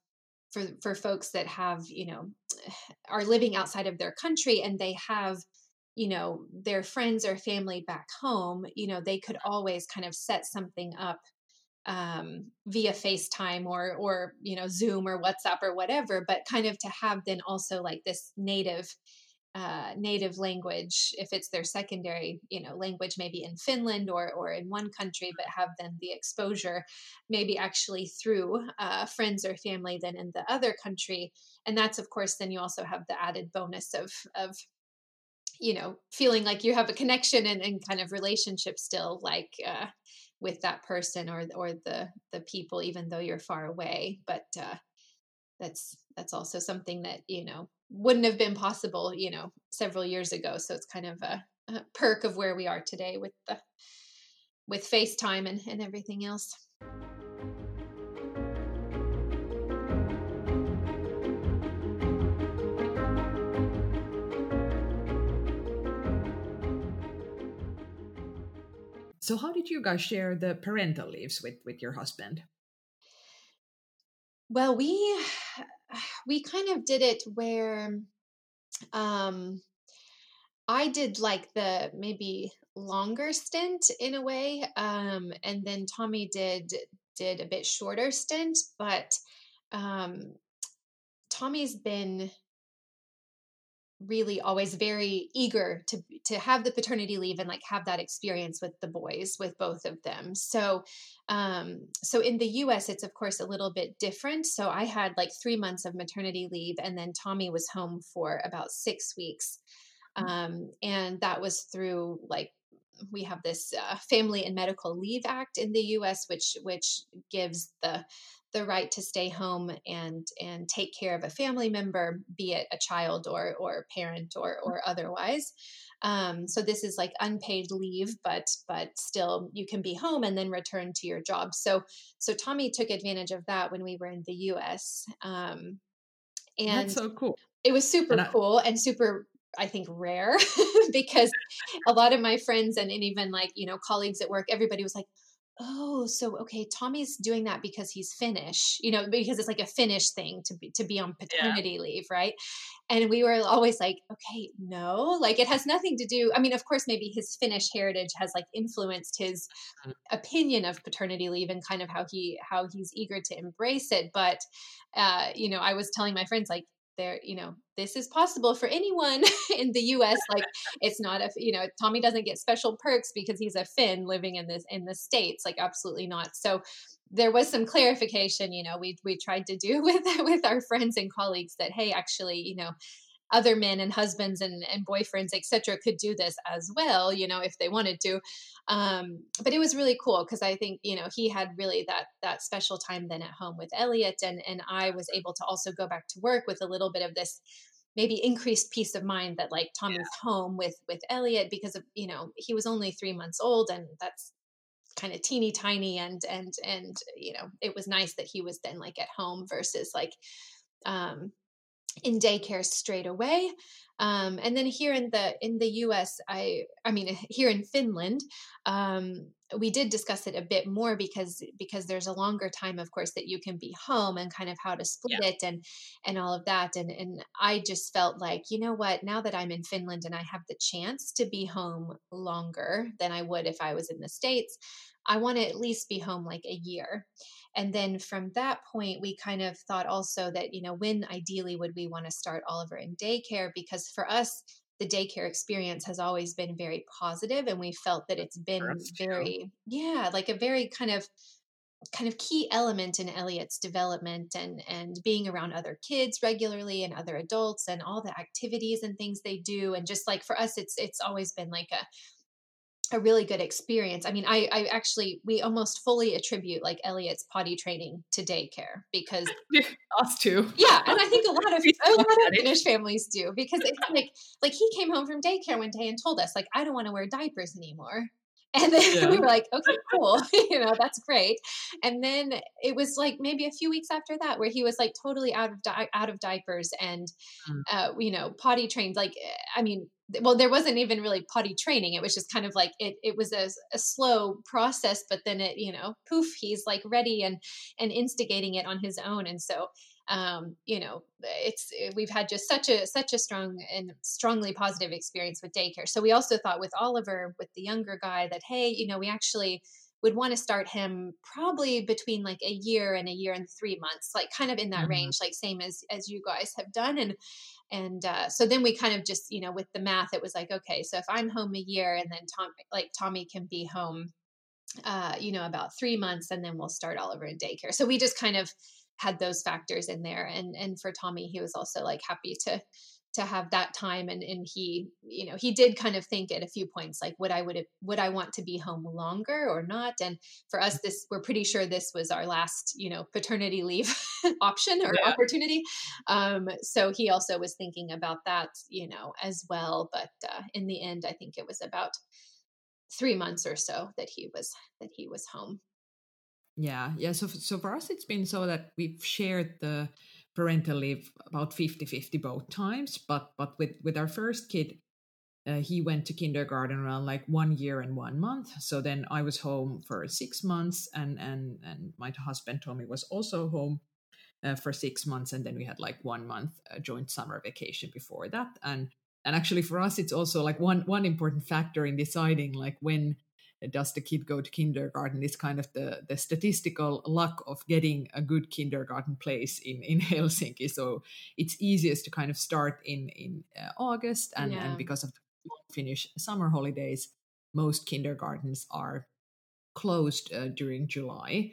for for folks that have you know [SIGHS] are living outside of their country and they have you know their friends or family back home you know they could always kind of set something up um, via FaceTime or or you know Zoom or WhatsApp or whatever, but kind of to have then also like this native uh, native language if it's their secondary you know language maybe in Finland or or in one country, but have then the exposure maybe actually through uh, friends or family then in the other country, and that's of course then you also have the added bonus of of you know feeling like you have a connection and, and kind of relationship still like uh, with that person or or the the people even though you're far away. But uh, that's that's also something that you know wouldn't have been possible you know several years ago so it's kind of a, a perk of where we are today with the with FaceTime and, and everything else. so how did you guys share the parental leaves with with your husband well we [SIGHS] we kind of did it where um I did like the maybe longer stint in a way, um, and then Tommy did did a bit shorter stint. But um, Tommy's been really always very eager to to have the paternity leave and like have that experience with the boys with both of them so um so in the US it's of course a little bit different so I had like 3 months of maternity leave and then Tommy was home for about 6 weeks Mm. Um, and that was through like we have this uh, Family and Medical Leave Act in the U.S., which which gives the the right to stay home and and take care of a family member, be it a child or or parent or or otherwise. Um, so this is like unpaid leave, but but still you can be home and then return to your job. So so Tommy took advantage of that when we were in the U.S. Um, and That's so cool. It was super I- cool and super I think rare [LAUGHS] because a lot of my friends and, and even like, you know, colleagues at work, everybody was like, oh, so okay, Tommy's doing that because he's Finnish, you know, because it's like a Finnish thing to be to be on paternity yeah. leave, right? And we were always like, okay, no, like it has nothing to do. I mean, of course, maybe his Finnish heritage has like influenced his mm. opinion of paternity leave and kind of how he how he's eager to embrace it. But uh, you know, I was telling my friends like there you know this is possible for anyone [LAUGHS] in the US like it's not a you know Tommy doesn't get special perks because he's a Finn living in this in the states like absolutely not. So there was some clarification you know we we tried to do [LAUGHS] with with our friends and colleagues that hey actually you know other men and husbands and, and boyfriends etc could do this as well you know if they wanted to um, but it was really cool because i think you know he had really that that special time then at home with elliot and and i was able to also go back to work with a little bit of this maybe increased peace of mind that like tommy's yeah. home with with elliot because of you know he was only three months old and that's kind of teeny tiny and and and you know it was nice that he was then like at home versus like um in daycare straight away. Um, and then here in the in the U.S., I I mean [LAUGHS] here in Finland, um, we did discuss it a bit more because because there's a longer time, of course, that you can be home and kind of how to split yeah. it and and all of that. And and I just felt like you know what, now that I'm in Finland and I have the chance to be home longer than I would if I was in the states, I want to at least be home like a year. And then from that point, we kind of thought also that, you know, when ideally would we want to start Oliver in daycare? Because for us, the daycare experience has always been very positive and we felt that it's been That's very true. yeah like a very kind of kind of key element in Elliot's development and and being around other kids regularly and other adults and all the activities and things they do and just like for us it's it's always been like a a really good experience. I mean, I, I actually we almost fully attribute like Elliot's potty training to daycare because [LAUGHS] us too. Yeah, and I think a lot of a lot of Finnish families do because it's like like he came home from daycare one day and told us like I don't want to wear diapers anymore. [LAUGHS] And then [LAUGHS] yeah. we were like, okay, cool. you know, that's great. And then it was like maybe a few weeks after that where he was like totally out of di- out of diapers and mm. uh, you know, potty trained like I mean, well there wasn't even really potty training it was just kind of like it it was a, a slow process but then it you know poof he's like ready and and instigating it on his own and so um you know it's eh, we've had just such a such a strong and strongly positive experience with daycare so we also thought with oliver with the younger guy that hey you know we actually would want to start him probably between like a year and a year and three months like kind of in that mm-hmm. range like same as as you guys have done and and uh, so then we kind of just you know with the math it was like okay so if i'm home a year and then tom like tommy can be home uh, you know about three months and then we'll start oliver in daycare. So we just kind of had those factors in there. And and for tommy he was also like happy to to have that time and and he you know he did kind of think at a few points like would i would have, would i want to be home longer or not? And for us this we're pretty sure this was our last you know paternity leave [LAUGHS] option or yeah. opportunity. Um so he also was thinking about that you know as well but uh, in the end i think it was about three months or so that he was that he was home. Yeah yeah so so for us it's been so that we've shared the parental leave about 50-50 both times but but with with our first kid uh, he went to kindergarten around like one year and one month. So then I was home for six months, and and and my husband Tommy was also home uh, for six months, and then we had like one month uh, joint summer vacation before that. And and actually for us, it's also like one one important factor in deciding like when does the kid go to kindergarten is kind of the the statistical luck of getting a good kindergarten place in in [LAUGHS] Helsinki. So it's easiest to kind of start in in uh, August, and yeah. and because of the Finnish summer holidays, most kindergartens are closed uh, during July.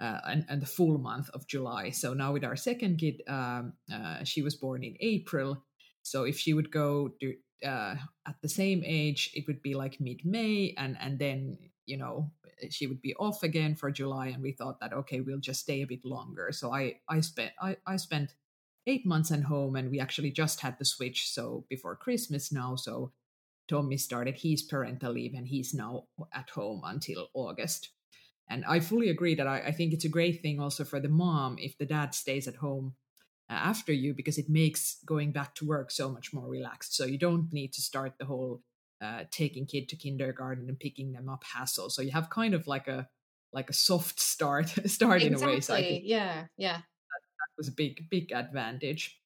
Uh, and, and, the full month of July. So now with our second kid, um, uh, she was born in April. So if she would go uh, at the same age, it would be like mid May, and and then you know she would be off again for July. And we thought that okay, we'll just stay a bit longer. So I I spent I, I spent eight months at home, and we actually just had the switch. So before Christmas now, so Tommy started his parental leave and he's now at home until August. And I fully agree that I, I, think it's a great thing also for the mom if the dad stays at home after you because it makes going back to work so much more relaxed. So you don't need to start the whole uh, taking kid to kindergarten and picking them up hassle. So you have kind of like a like a soft start [LAUGHS] start exactly. in a way. So I think yeah, yeah, that, that was a big big advantage.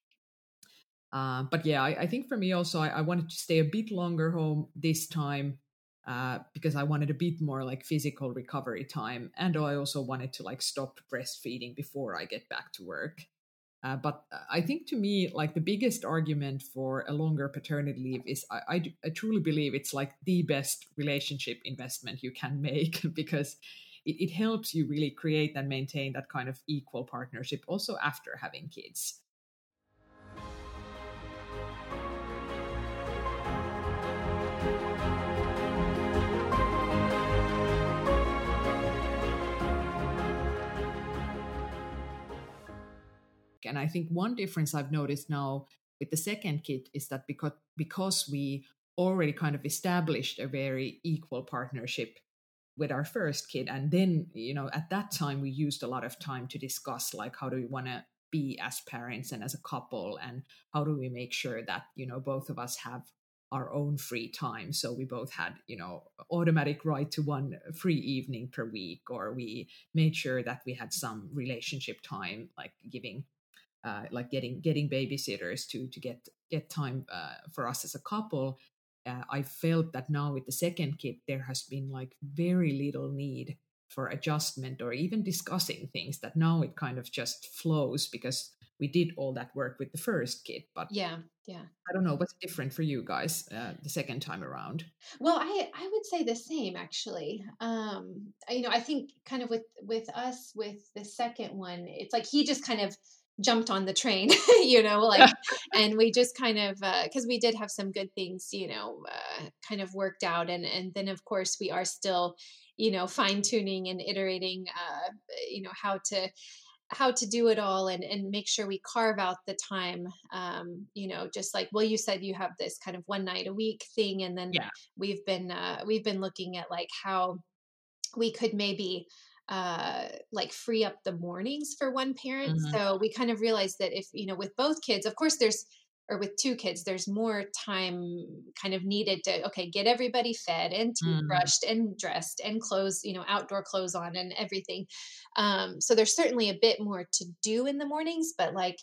Uh, but yeah, I, I, think for me also, I, I, wanted to stay a bit longer home this time uh, because I wanted a bit more like physical recovery time, and I also wanted to like stop breastfeeding before I get back to work. Uh, but I think to me, like the biggest argument for a longer paternity leave is I, I, I truly believe it's like the best relationship investment you can make [LAUGHS] because it, it helps you really create and maintain that kind of equal partnership also after having kids. And I think one difference I've noticed now with the second kit is that because because we already kind of established a very equal partnership with our first kid and then you know at that time we used a lot of time to discuss like how do we want to be as parents and as a couple and how do we make sure that you know both of us have our own free time. So we both had you know automatic right to one free evening per week or we made sure that we had some relationship time like giving uh, like getting getting babysitters to to get get time uh, for us as a couple uh, i felt that now with the second kid there has been like very little need for adjustment or even discussing things that now it kind of just flows because we did all that work with the first kid but yeah yeah. I don't know what's different for you guys uh, the second time around? Well i i would say the same actually. Um you know i think kind of with with us with the second one it's like he just kind of jumped on the train [LAUGHS] you know like [LAUGHS] and we just kind of uh, because uh, we did have some good things you know uh, kind of worked out and and then of course we are still you know fine tuning and iterating uh you know how to how to do it all and and make sure we carve out the time um you know just like well you said you have this kind of one night a week thing and then yeah. we've been uh we've been looking at like how we could maybe uh like free up the mornings for one parent mm-hmm. so we kind of realized that if you know with both kids of course there's or with two kids there's more time kind of needed to okay get everybody fed and mm-hmm. brushed and dressed and clothes you know outdoor clothes on and everything um so there's certainly a bit more to do in the mornings but like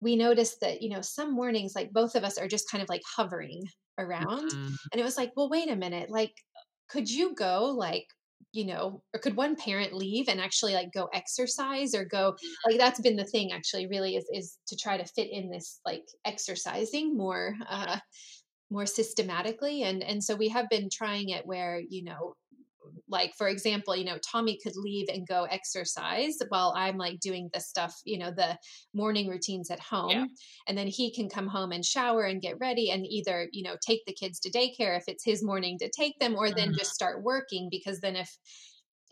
we noticed that you know some mornings like both of us are just kind of like hovering around mm-hmm. and it was like well wait a minute like could you go like you know or could one parent leave and actually like go exercise or go like that's been the thing actually really is is to try to fit in this like exercising more uh more systematically and and so we have been trying it where you know like for example you know tommy could leave and go exercise while i'm like doing the stuff you know the morning routines at home yeah. and then he can come home and shower and get ready and either you know take the kids to daycare if it's his morning to take them or then mm-hmm. just start working because then if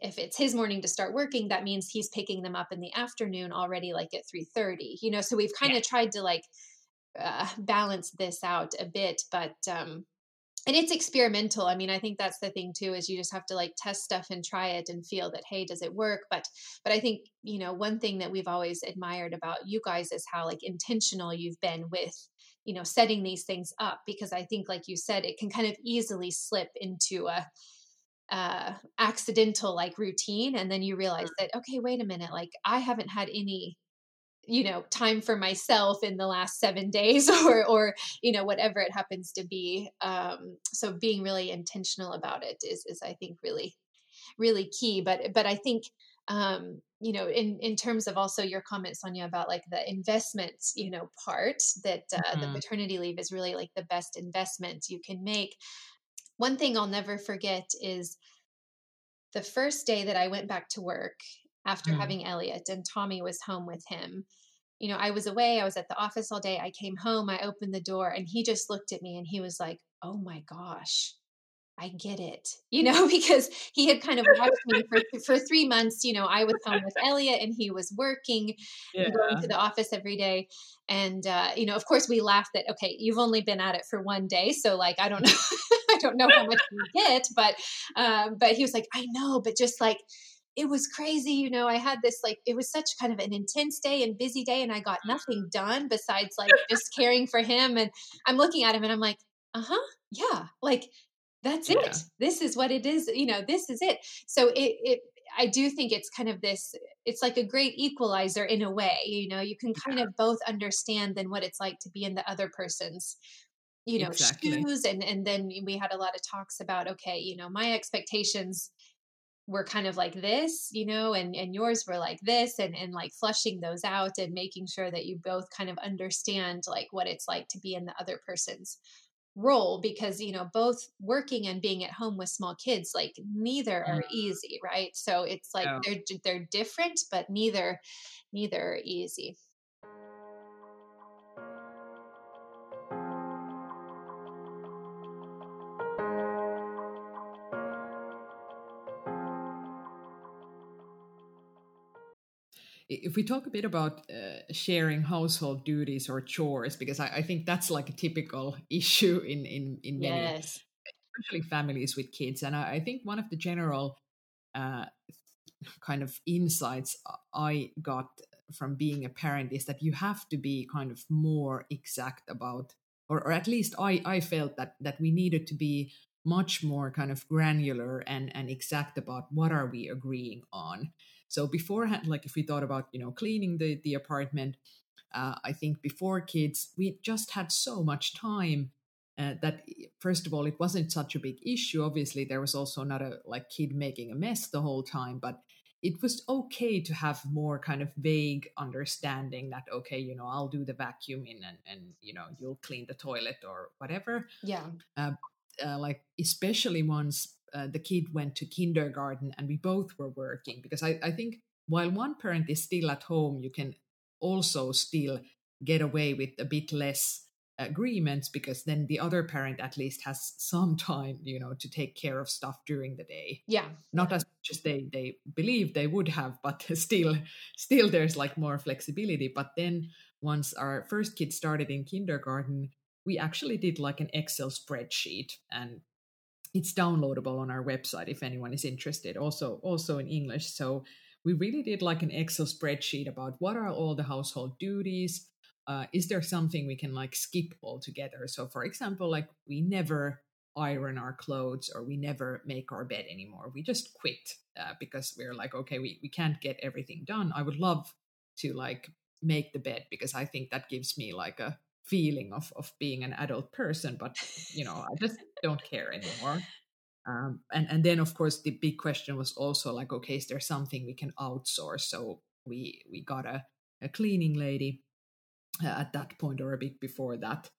if it's his morning to start working that means he's picking them up in the afternoon already like at 3:30 you know so we've kind of yeah. tried to like uh, balance this out a bit but um and it's experimental i mean i think that's the thing too is you just have to like test stuff and try it and feel that hey does it work but but i think you know one thing that we've always admired about you guys is how like intentional you've been with you know setting these things up because i think like you said it can kind of easily slip into a uh, accidental like routine and then you realize mm. that okay wait a minute like i haven't had any you know time for myself in the last seven days [LAUGHS] or or you know whatever it happens to be um so being really intentional about it is is i think really really key but but i think um you know in in terms of also your comment sonia about like the investment you know part that uh, mm-hmm. the maternity leave is really like the best investment you can make one thing i'll never forget is the first day that i went back to work after mm. having elliot and tommy was home with him you know i was away i was at the office all day i came home i opened the door and he just looked at me and he was like oh my gosh I get it, [LAUGHS] you know, because he had kind of watched me for, for three months. You know, I was home with Elliot and he was working yeah. [LAUGHS] and going to the office every day. And, uh, you know, of course we laughed that, okay, you've only been at it for one day. So like, I don't know, [LAUGHS] I don't know how much you get, but, uh, but he was like, I know, but just like, it was crazy. You know, I had this like, it was such kind of an intense day and busy day, and I got nothing done besides like [LAUGHS] just caring for him. And I'm looking at him and I'm like, uh huh, yeah, like that's yeah. it this is what it is you know this is it so it, it i do think it's kind of this it's like a great equalizer in a way you know you can kind yeah. of both understand then what it's like to be in the other person's you know exactly. shoes and and then we had a lot of talks about okay you know my expectations were kind of like this you know and and yours were like this and and like flushing those out and making sure that you both kind of understand like what it's like to be in the other person's role because you know both working and being at home with small kids like neither are mm-hmm. easy right? So it's like they're they're different but neither neither are easy if we talk a bit about uh, sharing household duties or chores, because I, I, think that's like a typical [LAUGHS] issue in in in many, yes. especially families with kids, and I, I think one of the general uh, kind of insights I got from being a parent is that you have to be kind of more exact about, or, or at least I I felt that that we needed to be much more kind of granular and and exact about what are we agreeing on so beforehand, like if we thought about, you know, cleaning the, the apartment, uh, I think before kids, we just had so much time uh, that first of all, it wasn't such a big issue. Obviously, there was also not a like kid making a mess the whole time, but it was okay to have more kind of vague understanding that okay you know i'll do the vacuuming and and you know you'll clean the toilet or whatever yeah uh, uh, like especially once uh, the kid went to kindergarten and we both were working because I, I think while one parent is still at home you can also still get away with a bit less agreements because then the other parent at least has some time you know to take care of stuff during the day. Yeah. Not as much as they they believe they would have but [LAUGHS] still still there's like more flexibility. But then once our first kid started in kindergarten we actually did like an excel spreadsheet and it's downloadable on our website if anyone is interested also also in english. So we really did like an excel spreadsheet about what are all the household duties uh, is there something we can like skip altogether? So for example like we never iron our clothes or we never make our bed anymore. We just quit uh, because we're like okay we, we can't get everything done. I would love to like make the bed because i think that gives me like a feeling of of being an adult person but you know i just don't care anymore. Um, and and then of course the big question was also like okay is there something we can outsource? So we we got a, a cleaning lady uh, at that point or a bit before that.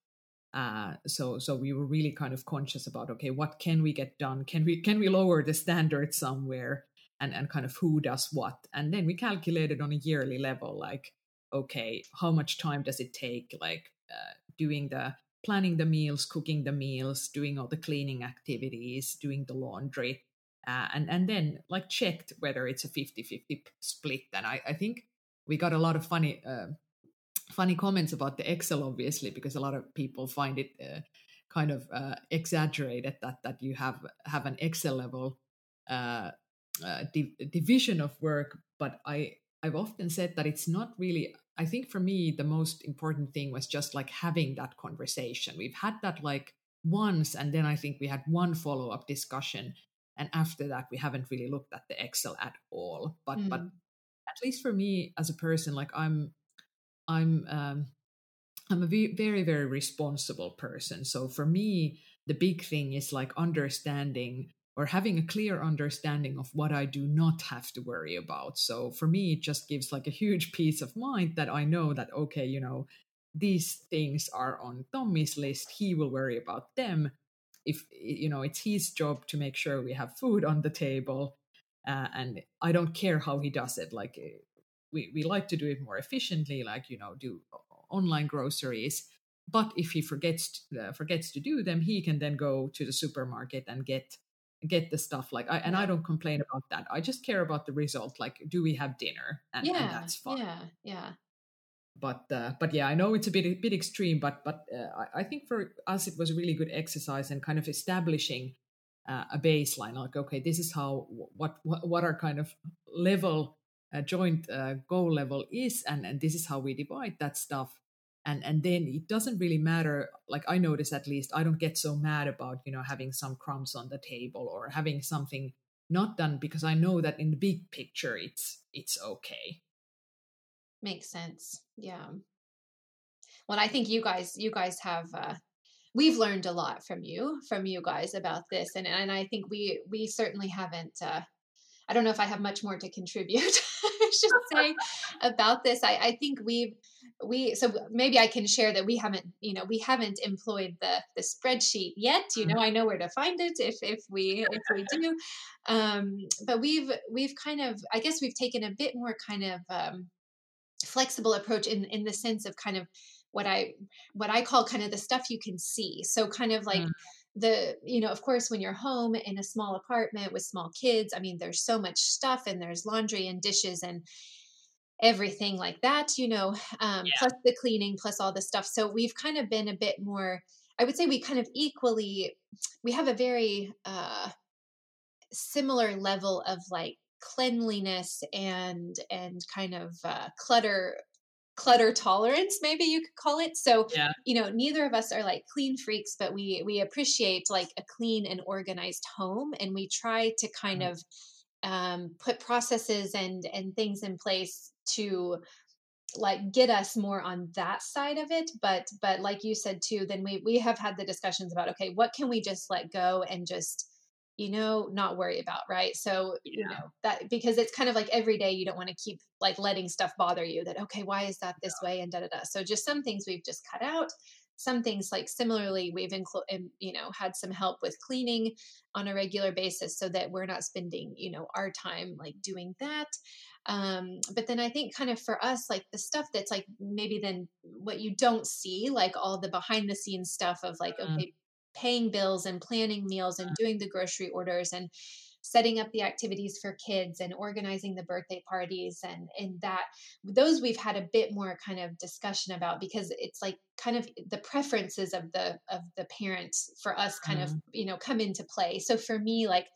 Uh, so so we were really kind of conscious about okay what can we get done? Can we can we lower the standard somewhere and and kind of who does what? And then we calculated on a yearly level like okay how much time does it take? Like uh, doing the planning the meals, cooking the meals, doing all the cleaning activities, doing the laundry, uh, and and then like checked whether it's a 50-50 split. And I, I think we got a lot of funny uh, funny comments about the Excel, obviously, because a lot of people find it uh, kind of uh, exaggerated that that you have have an Excel level uh, div- division of work. But I I've often said that it's not really I think for me, the most important thing was just like having that conversation. We've had that like once, and then I think we had one follow up discussion. And after that, we haven't really looked at the Excel at all. But mm. but at least for me as a person, like I'm I'm um, I'm a very very responsible person. So for me, the big thing is like understanding or having a clear understanding of what I do not have to worry about. So for me, it just gives like a huge [LAUGHS] peace of mind that I know that, okay, you know, these things are on Tommy's list. He will worry about them. If, you know, it's his job to make sure we have food on the table. Uh, and I don't care how he does it. Like, eh, we, we like to do it more efficiently, like, you know, do online groceries. But if he forgets uh, forgets to do them, he can then go to the supermarket and get get the stuff like I, and i don't complain about that. I just care about the result like do we have dinner? And, yeah, and that's fine. yeah yeah. But uh, but yeah i know it's a bit a bit extreme but but uh, I, I, think for us it was a really good exercise and kind of establishing uh, a baseline like okay this is how what what, what our kind of level uh, joint uh, goal level is and and this is how we divide that stuff and and then it doesn't really matter like i notice at least i don't get so mad about you know having some crumbs on the table or having something not done because i know that in the big picture it's it's okay. Makes sense. Yeah. Well i think you guys you guys have uh we've learned a lot from you from you guys about this and and i think we we certainly haven't uh i don't know if i have much more to contribute. [LAUGHS] I should say [LAUGHS] about this. I i think we've we so maybe i can share that we haven't you know we haven't employed the the spreadsheet yet you know mm-hmm. i know where to find it if if we if we do. Um but we've we've kind of i guess we've taken a bit more kind of um flexible approach in in the sense of kind of what i what i call kind of the stuff you can see. So kind of like mm. the you know of course when you're home in a small apartment with small kids i mean there's so much stuff and there's laundry and dishes and everything like that, you know, um, yeah. plus the cleaning, plus all the stuff. So we've kind of been a bit more, I would say we kind of equally, we have a very uh, similar level of like cleanliness and, and kind of uh, clutter clutter tolerance maybe you could call it so yeah. you know neither of us are like clean freaks but we we appreciate like a clean and organized home and we try to kind mm. of um, put processes and and things in place to like get us more on that side of it but but like you said too then we we have had the discussions about okay what can we just let go and just you know not worry about right so yeah. you know that because it's kind of like every day you don't want to keep like letting stuff bother you that okay why is that this yeah. way and da da da so just some things we've just cut out some things like similarly we've inclu- you know had some help with cleaning on a regular basis so that we're not spending you know our time like doing that um but then i think kind of for us like the stuff that's like maybe then what you don't see like all the behind the scenes stuff of like mm-hmm. okay paying bills and planning meals and doing the grocery orders and setting up the activities for kids and organizing the birthday parties and and that those we've had a bit more kind of discussion about because it's like kind of the preferences of the of the parents for us kind mm. of mm-hmm. you know come into play so for me like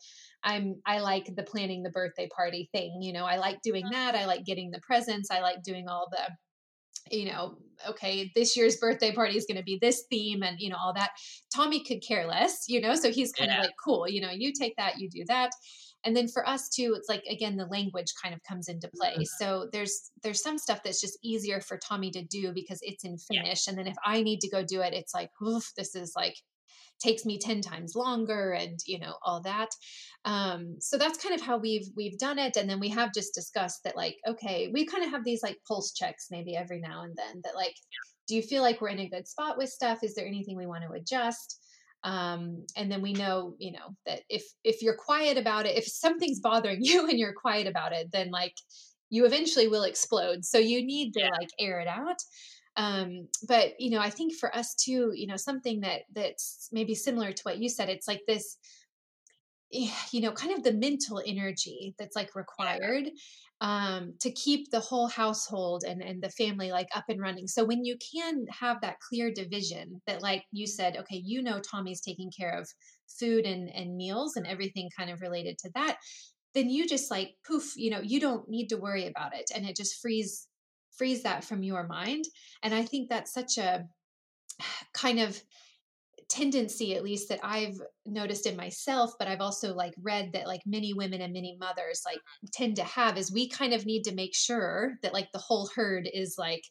I'm I like the planning the birthday party thing. You know, I like doing that. I like getting the presents. I like doing all the you know, okay, this year's birthday party is going to be this theme and, you know, all that. Tommy could care less, you know, so he's kind yeah. of like, cool, you know, you take that, you do that. And then for us too, it's like again the language kind of comes into play. Mm-hmm. So there's there's some stuff that's just easier for Tommy to do because it's in Finnish, yeah. and then if I need to go do it, it's like, oof, this is like takes me 10 times longer and you know all that. Um, so that's kind of how we've we've done it and then we have just discussed that like okay we kind of have these like pulse checks maybe every now and then that like do you feel like we're in a good spot with stuff? Is there anything we want to adjust? Um, and then we know you know that if if you're quiet about it if something's bothering [LAUGHS] you and you're quiet about it then like you eventually will explode. So you need to like air it out um, but you know i think for us too you know something that that's maybe similar to what you said it's like this eh, you know kind of the mental energy that's like required um, to keep the whole household and and the family like up and running. So when you can have that clear division that like you said okay you know tommy's taking care of food and and meals and everything kind of related to that then you just like poof you know you don't need to worry about it and it just frees frees that from your mind and i think that's such a [SIGHS] kind of tendency at least that i've noticed in myself but i've also like read that like many women and many mothers like tend to have is we kind of need to make sure that like the whole herd is like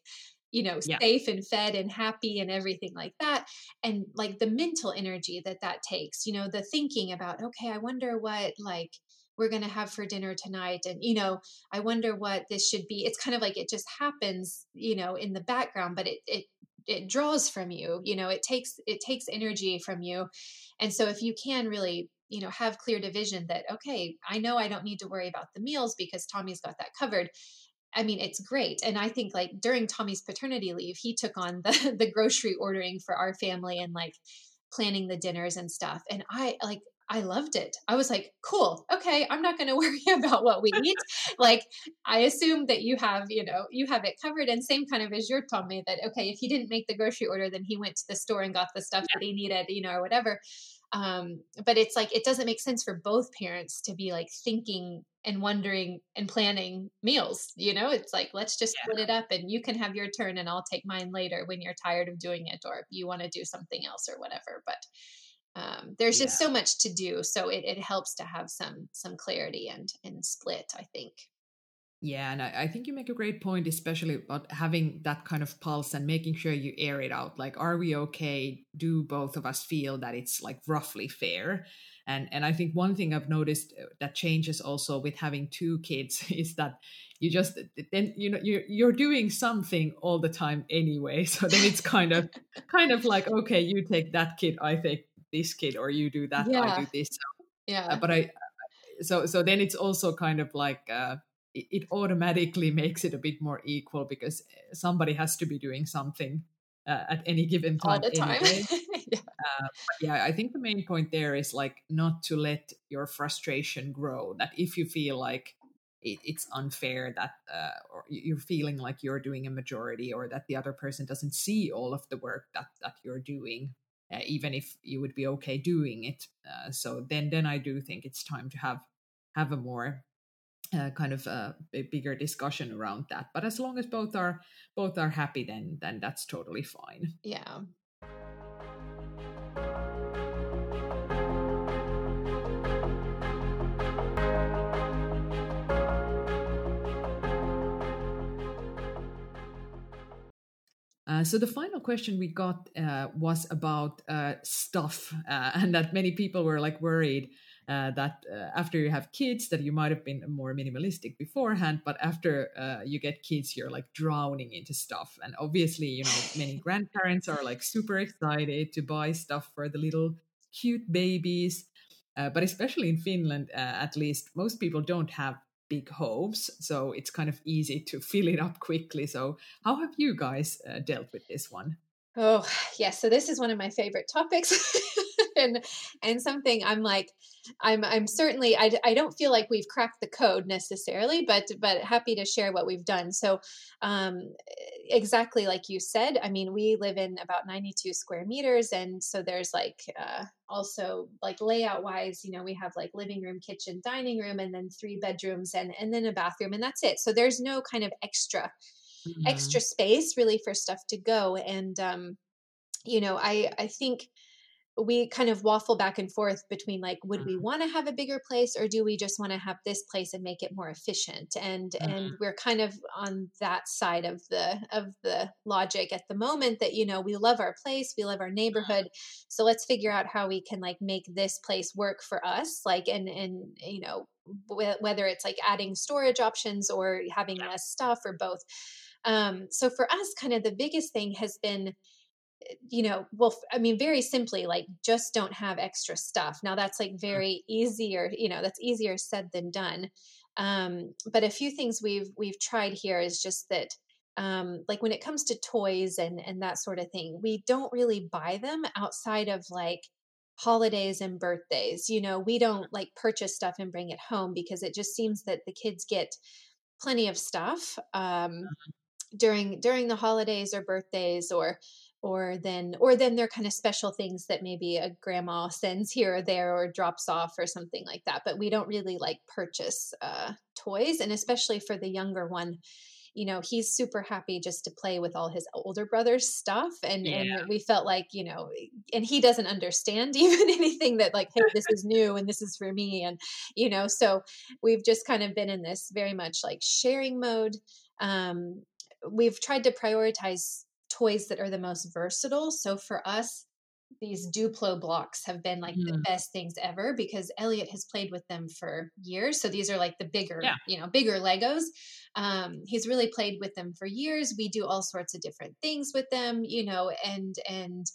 you know yeah. safe and fed and happy and everything like that and like the mental energy that that takes you know the thinking about okay i wonder what like we're going to have for dinner tonight and you know i wonder what this should be it's kind of like it just happens you know in the background but it it it draws from you you know it takes it takes energy from you and so if you can really you know have clear division that okay i know i don't need to worry about the meals because tommy's got that covered I mean, it's great. And I think like during Tommy's paternity leave, he took on the [LAUGHS] the grocery ordering for our family and like planning the dinners and stuff. And I like I loved it. I was like, cool. Okay, I'm not going [LAUGHS] to worry about what we eat. like I assume that you have, you know, you have it covered and same kind of as your Tommy that okay, if he didn't make the grocery order then he went to the store and got the stuff yeah. that he needed, you know, or whatever um, but it's like it doesn't make sense for both parents to be like thinking and wondering and planning meals you know it's like let's just yeah. split it up and you can have your turn and i'll take mine later when you're tired of doing it or you want to do something else or whatever but um, there's just yeah. so much to do so it, it helps to have some some clarity and and split i think yeah, and I, I, think you make a great point, especially about having that kind of pulse and making sure you air it out. Like, are we okay? Do both of us feel that it's like roughly fair? And and I think one thing I've noticed uh, that changes also with having two kids [LAUGHS] is that you just then you know you're you're doing something all the time anyway. [LAUGHS] So then it's kind of kind of like okay, you take that kid, I take this kid, or you do that, yeah. I do this. Yeah. Uh, but I so so then it's also kind of like. Uh, it automatically [LAUGHS] makes it a bit more equal because somebody has to be doing something uh, at any given time. All the time. Anyway. [LAUGHS] yeah. Uh, yeah, I think the main point there is like not to let your frustration grow. That if you feel like it, it's unfair that uh, or you're feeling like you're doing a majority or that the other person doesn't see all of the work that that you're doing, uh, even if you would be okay doing it. Uh, so then, then I do think it's time to have have a more uh, kind of uh, a bigger discussion around that. But as long as both are both are happy, then then that's totally fine. Yeah. Uh, so the final question we got uh, was about uh, stuff, uh, [LAUGHS] and that many people were like worried uh, that uh, after you have kids that you might have been more minimalistic beforehand but after uh, you get kids you're like drowning into stuff. And obviously you know many [LAUGHS] grandparents are like super excited to buy stuff for the little cute babies. Uh, but especially in finland uh, at least most people don't have big homes so it's kind of easy to fill it up quickly. So how have you guys uh, dealt with this one oh yes yeah, so this is one of my favorite topics [LAUGHS] and and something i'm like I'm I'm certainly I, I don't feel like we've cracked the code necessarily, but but happy to share what we've done. So um, exactly like you said, I mean we live in about 92 square meters, and so there's like uh, also like layout wise, you know, we have like living room, kitchen, dining room, and then three bedrooms and and then a bathroom, and that's it. So there's no kind of extra mm-hmm. extra space really for stuff to go, and um, you know I I think we kind of waffle back and forth between like would we mm-hmm. want to have a bigger place or do we just want to have this place and make it more efficient and mm-hmm. and we're kind of on that side of the of the logic at the moment that you know we love our place we love our neighborhood so let's figure out how we can like make this place work for us like and and you know whether it's like adding storage options or having less stuff or both um so for us kind of the biggest thing has been you know, well, I mean, very simply, like just don't have extra stuff. Now that's like very easier, you know, that's easier said than done. Um, but a few things we've we've tried here is just that, um, like when it comes to toys and and that sort of thing, we don't really buy them outside of like holidays and birthdays. You know, we don't like purchase stuff and bring it home because it just seems that the kids get plenty of stuff um, mm-hmm. During during the holidays or birthdays or or then or then they're kind of special things that maybe a grandma sends here or there or drops off or something like that but we don't really like purchase uh, toys and especially for the younger one you know he's super happy just to play with all his older brother's stuff and yeah. and we felt like you know and he doesn't understand [LAUGHS] even anything that like hey this is new and this is for me and you know so we've just kind of been in this very much like sharing mode um we've tried to prioritize toys that are the most versatile so for us these Duplo blocks have been like mm. the best things ever because Elliot has played with them for years. So these are like the bigger, yeah. you know, bigger Legos. Um, he's really played with them for years. We do all sorts of different things with them, you know, and and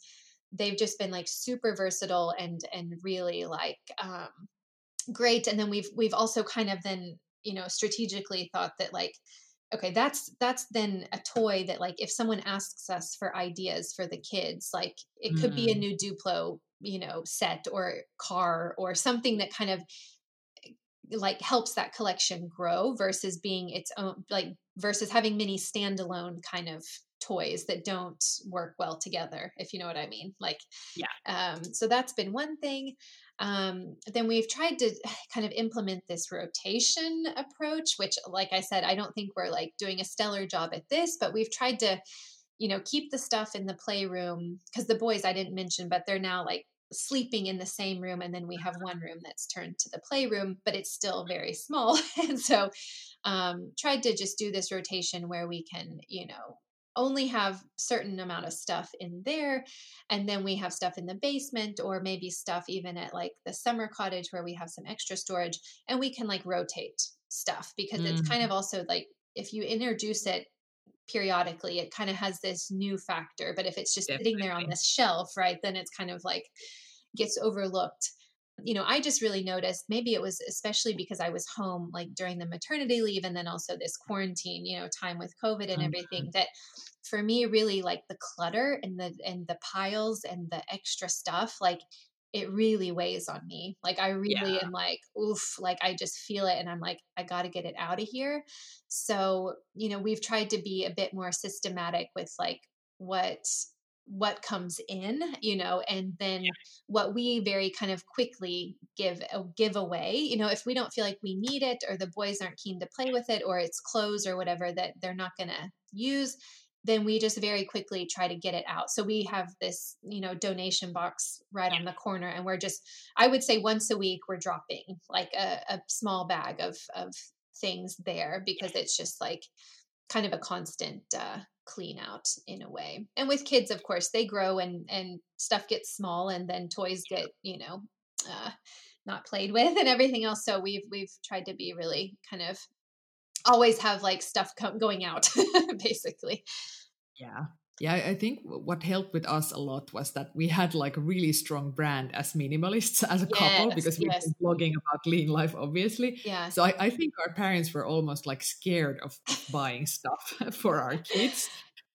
they've just been like super versatile and and really like um great. And then we've we've also kind of then, you know, strategically thought that like okay that's that's then a toy that like if someone asks us for ideas for the kids like it could mm. be a mm. new duplo you know set or car or something that kind of like helps that collection grow versus being its own like versus having many standalone kind of toys that don't work well together if you know what i mean like yeah. um so that's been one thing um, then we've tried to [SIGHS] kind of implement this rotation approach, which, like I said, I don't think we're like doing a stellar job at this, but we've tried to, you know, keep the stuff in the playroom because the boys I didn't mention, but they're now like sleeping in the same room and then we have one room that's turned to the playroom but it's still very small [LAUGHS] and so um, tried to just do this rotation where we can you know only have certain amount of stuff in there and then we have stuff in the basement or maybe stuff even at like the summer cottage where we have some extra storage and we can like rotate stuff because mm. it's kind of mm-hmm. also like if you introduce it periodically it kind of has this new factor but if it's just Definitely. sitting there on this shelf right then it's kind of like gets overlooked you know, I just really noticed maybe it was especially because I was home like during the maternity leave and then also this quarantine, you know, time with COVID and mm-hmm. everything that for me really like the clutter and the and the piles and the extra stuff like it really weighs on me. Like I really yeah. am like, oof, like I just feel it and I'm like, I got to get it out of here. So, you know, we've tried to be a bit more systematic with like what what comes in you know and then yeah. what we very kind of quickly give uh, give away you know if we don't feel like we need it or the boys aren't keen to play with it or it's clothes or whatever that they're not going to use then we just very quickly try to get it out so we have this you know donation box right on the corner and we're just i would say once a week we're dropping like a, a small bag of of things there because it's just like kind of a constant uh, clean out in a way. And with kids, of course, they grow and and stuff gets small, and then toys get you know uh, not played with and everything else. So we've we've tried to be really kind of always have like stuff co- going out, [LAUGHS] basically. Yeah, yeah, I think what helped with us a lot was that we had like a really strong brand as minimalists [LAUGHS] as a yes, couple because we yes. were blogging about lean life, obviously. Yeah. So I, I think our parents were almost like scared of buying stuff [LAUGHS] for our kids.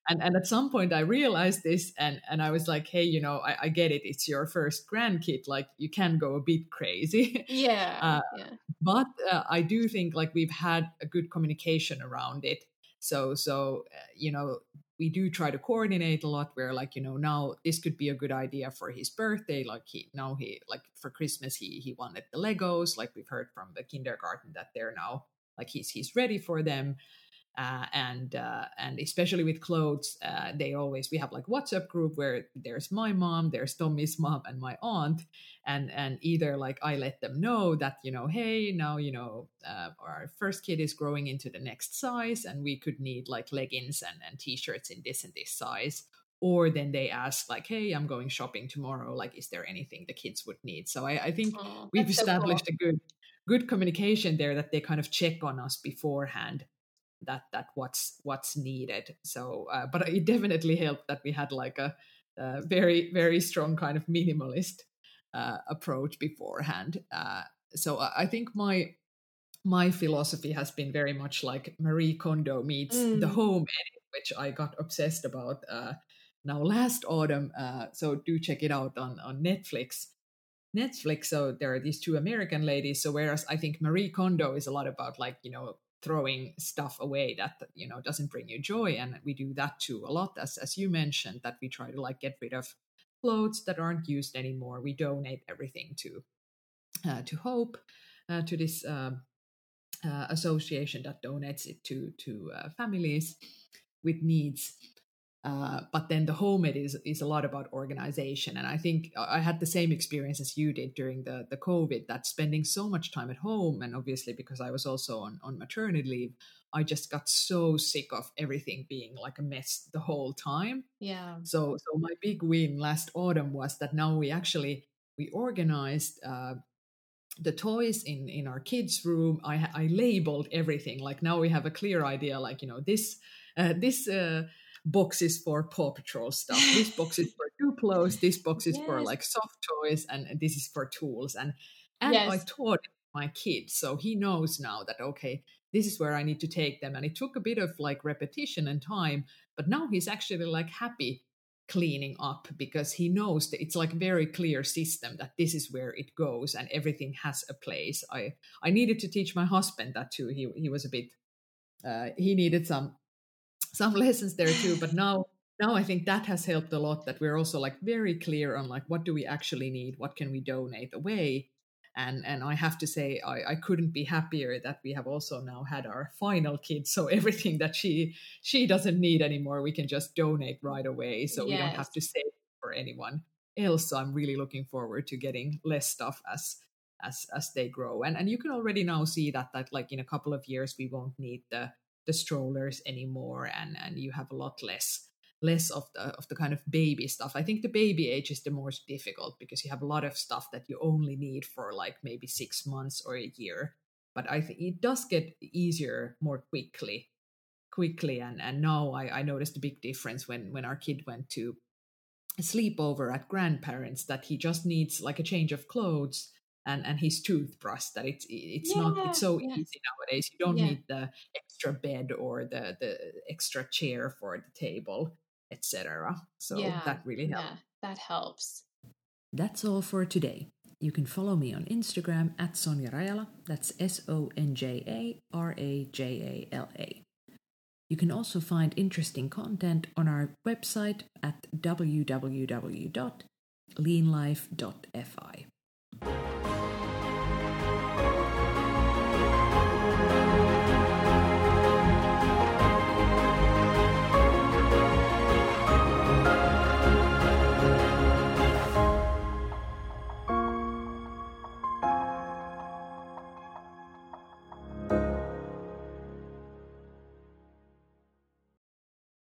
And, and at some point I realized this and, and I was like, hey, you know, I, I get it. It's your first grandkid. Like you can go a bit crazy. Yeah. [LAUGHS] Uh, yeah. But uh, I do think like we've had a good communication around it. So, so uh, you know, we do try to coordinate a lot where like you know now this could be a good idea for his birthday like he now he like for christmas he he wanted the legos like we've heard from the kindergarten that they're now like he's he's ready for them uh, and uh, and especially with clothes, uh, they always we have like WhatsApp group where there's my mom, there's Tommy's mom, and my aunt, and and either like I let them know that you know hey now you know uh, our first kid is growing into the next size and we could need like leggings and and t-shirts in this and this size, or then they ask like hey i'm going shopping tomorrow. Like is there anything the kids would need? So i, I think oh, we've established so cool. a good good communication there that they kind of check on us beforehand that that what's what's needed so uh, but it definitely helped that we had like a, a very very strong kind of minimalist uh, approach beforehand uh, so I, think my my philosophy has been very much like marie kondo meets mm. the home edit, which i got obsessed about uh, now last autumn uh, so do check it out on on netflix Netflix. So there are these two American ladies. So whereas I think Marie Kondo is a lot about like you know throwing stuff away that you know doesn't bring you joy. And we do that too a lot. As as you mentioned that we try to like get rid of clothes that aren't used anymore. We donate everything to uh, to hope uh, to this uh, uh, association that donates it to to uh, families with needs. Uh, but then the home ed is is a lot about organization, and I think I had the same experience as you did during the the COVID. That spending so much time at home, and obviously because I was also on on maternity leave, I just got so sick of everything being like a mess the whole time. Yeah. So so my big win last autumn was that now we actually we organized uh, the toys in in our kids room i i labeled everything like now we have a clear idea like you know this uh, this uh, box is for paw patrol stuff. [LAUGHS] This box is for duplos. This box is yes. for like soft toys and this is for tools and and yes. i taught my kid so he knows now that okay this is where i need to take them. And it took a bit of like repetition and time but now he's actually like happy cleaning up because he knows that it's like very clear system that this is where it goes and everything has a place. I i needed to teach my husband that too. He he was a bit uh, he needed some some [LAUGHS] lessons there too but now now i think that has helped a lot that we're also like very clear on like what do we actually need what can we donate away and and I have to say I, I couldn't be happier that we have also now had our final kid. So [LAUGHS] everything that she she doesn't need anymore, we can just donate right away. So yes. we don't have to save for anyone else. So I'm really looking forward to getting less stuff as as as they grow. And and you can already now see that that like in a couple of years we won't need the the strollers anymore and and you have a lot less less of the of the kind of baby stuff. I think the baby age is the most difficult because you have a lot of stuff that you only need for like maybe six months or a year. But I think it does get easier more quickly, quickly. And and now I, I noticed a big difference when when our kid went to sleepover at grandparents that he just needs like a change of clothes and and his toothbrush that it's it's yeah, not it's so yeah. easy nowadays you don't yeah. need the extra bed or the the extra chair for the table etc. So that really helps. Yeah, that helps. That's all for today. You can follow me on Instagram at Sonja Rajala. That's S O N J A R A J A L A. You can also find interesting content on our website at www.leanlife.fi.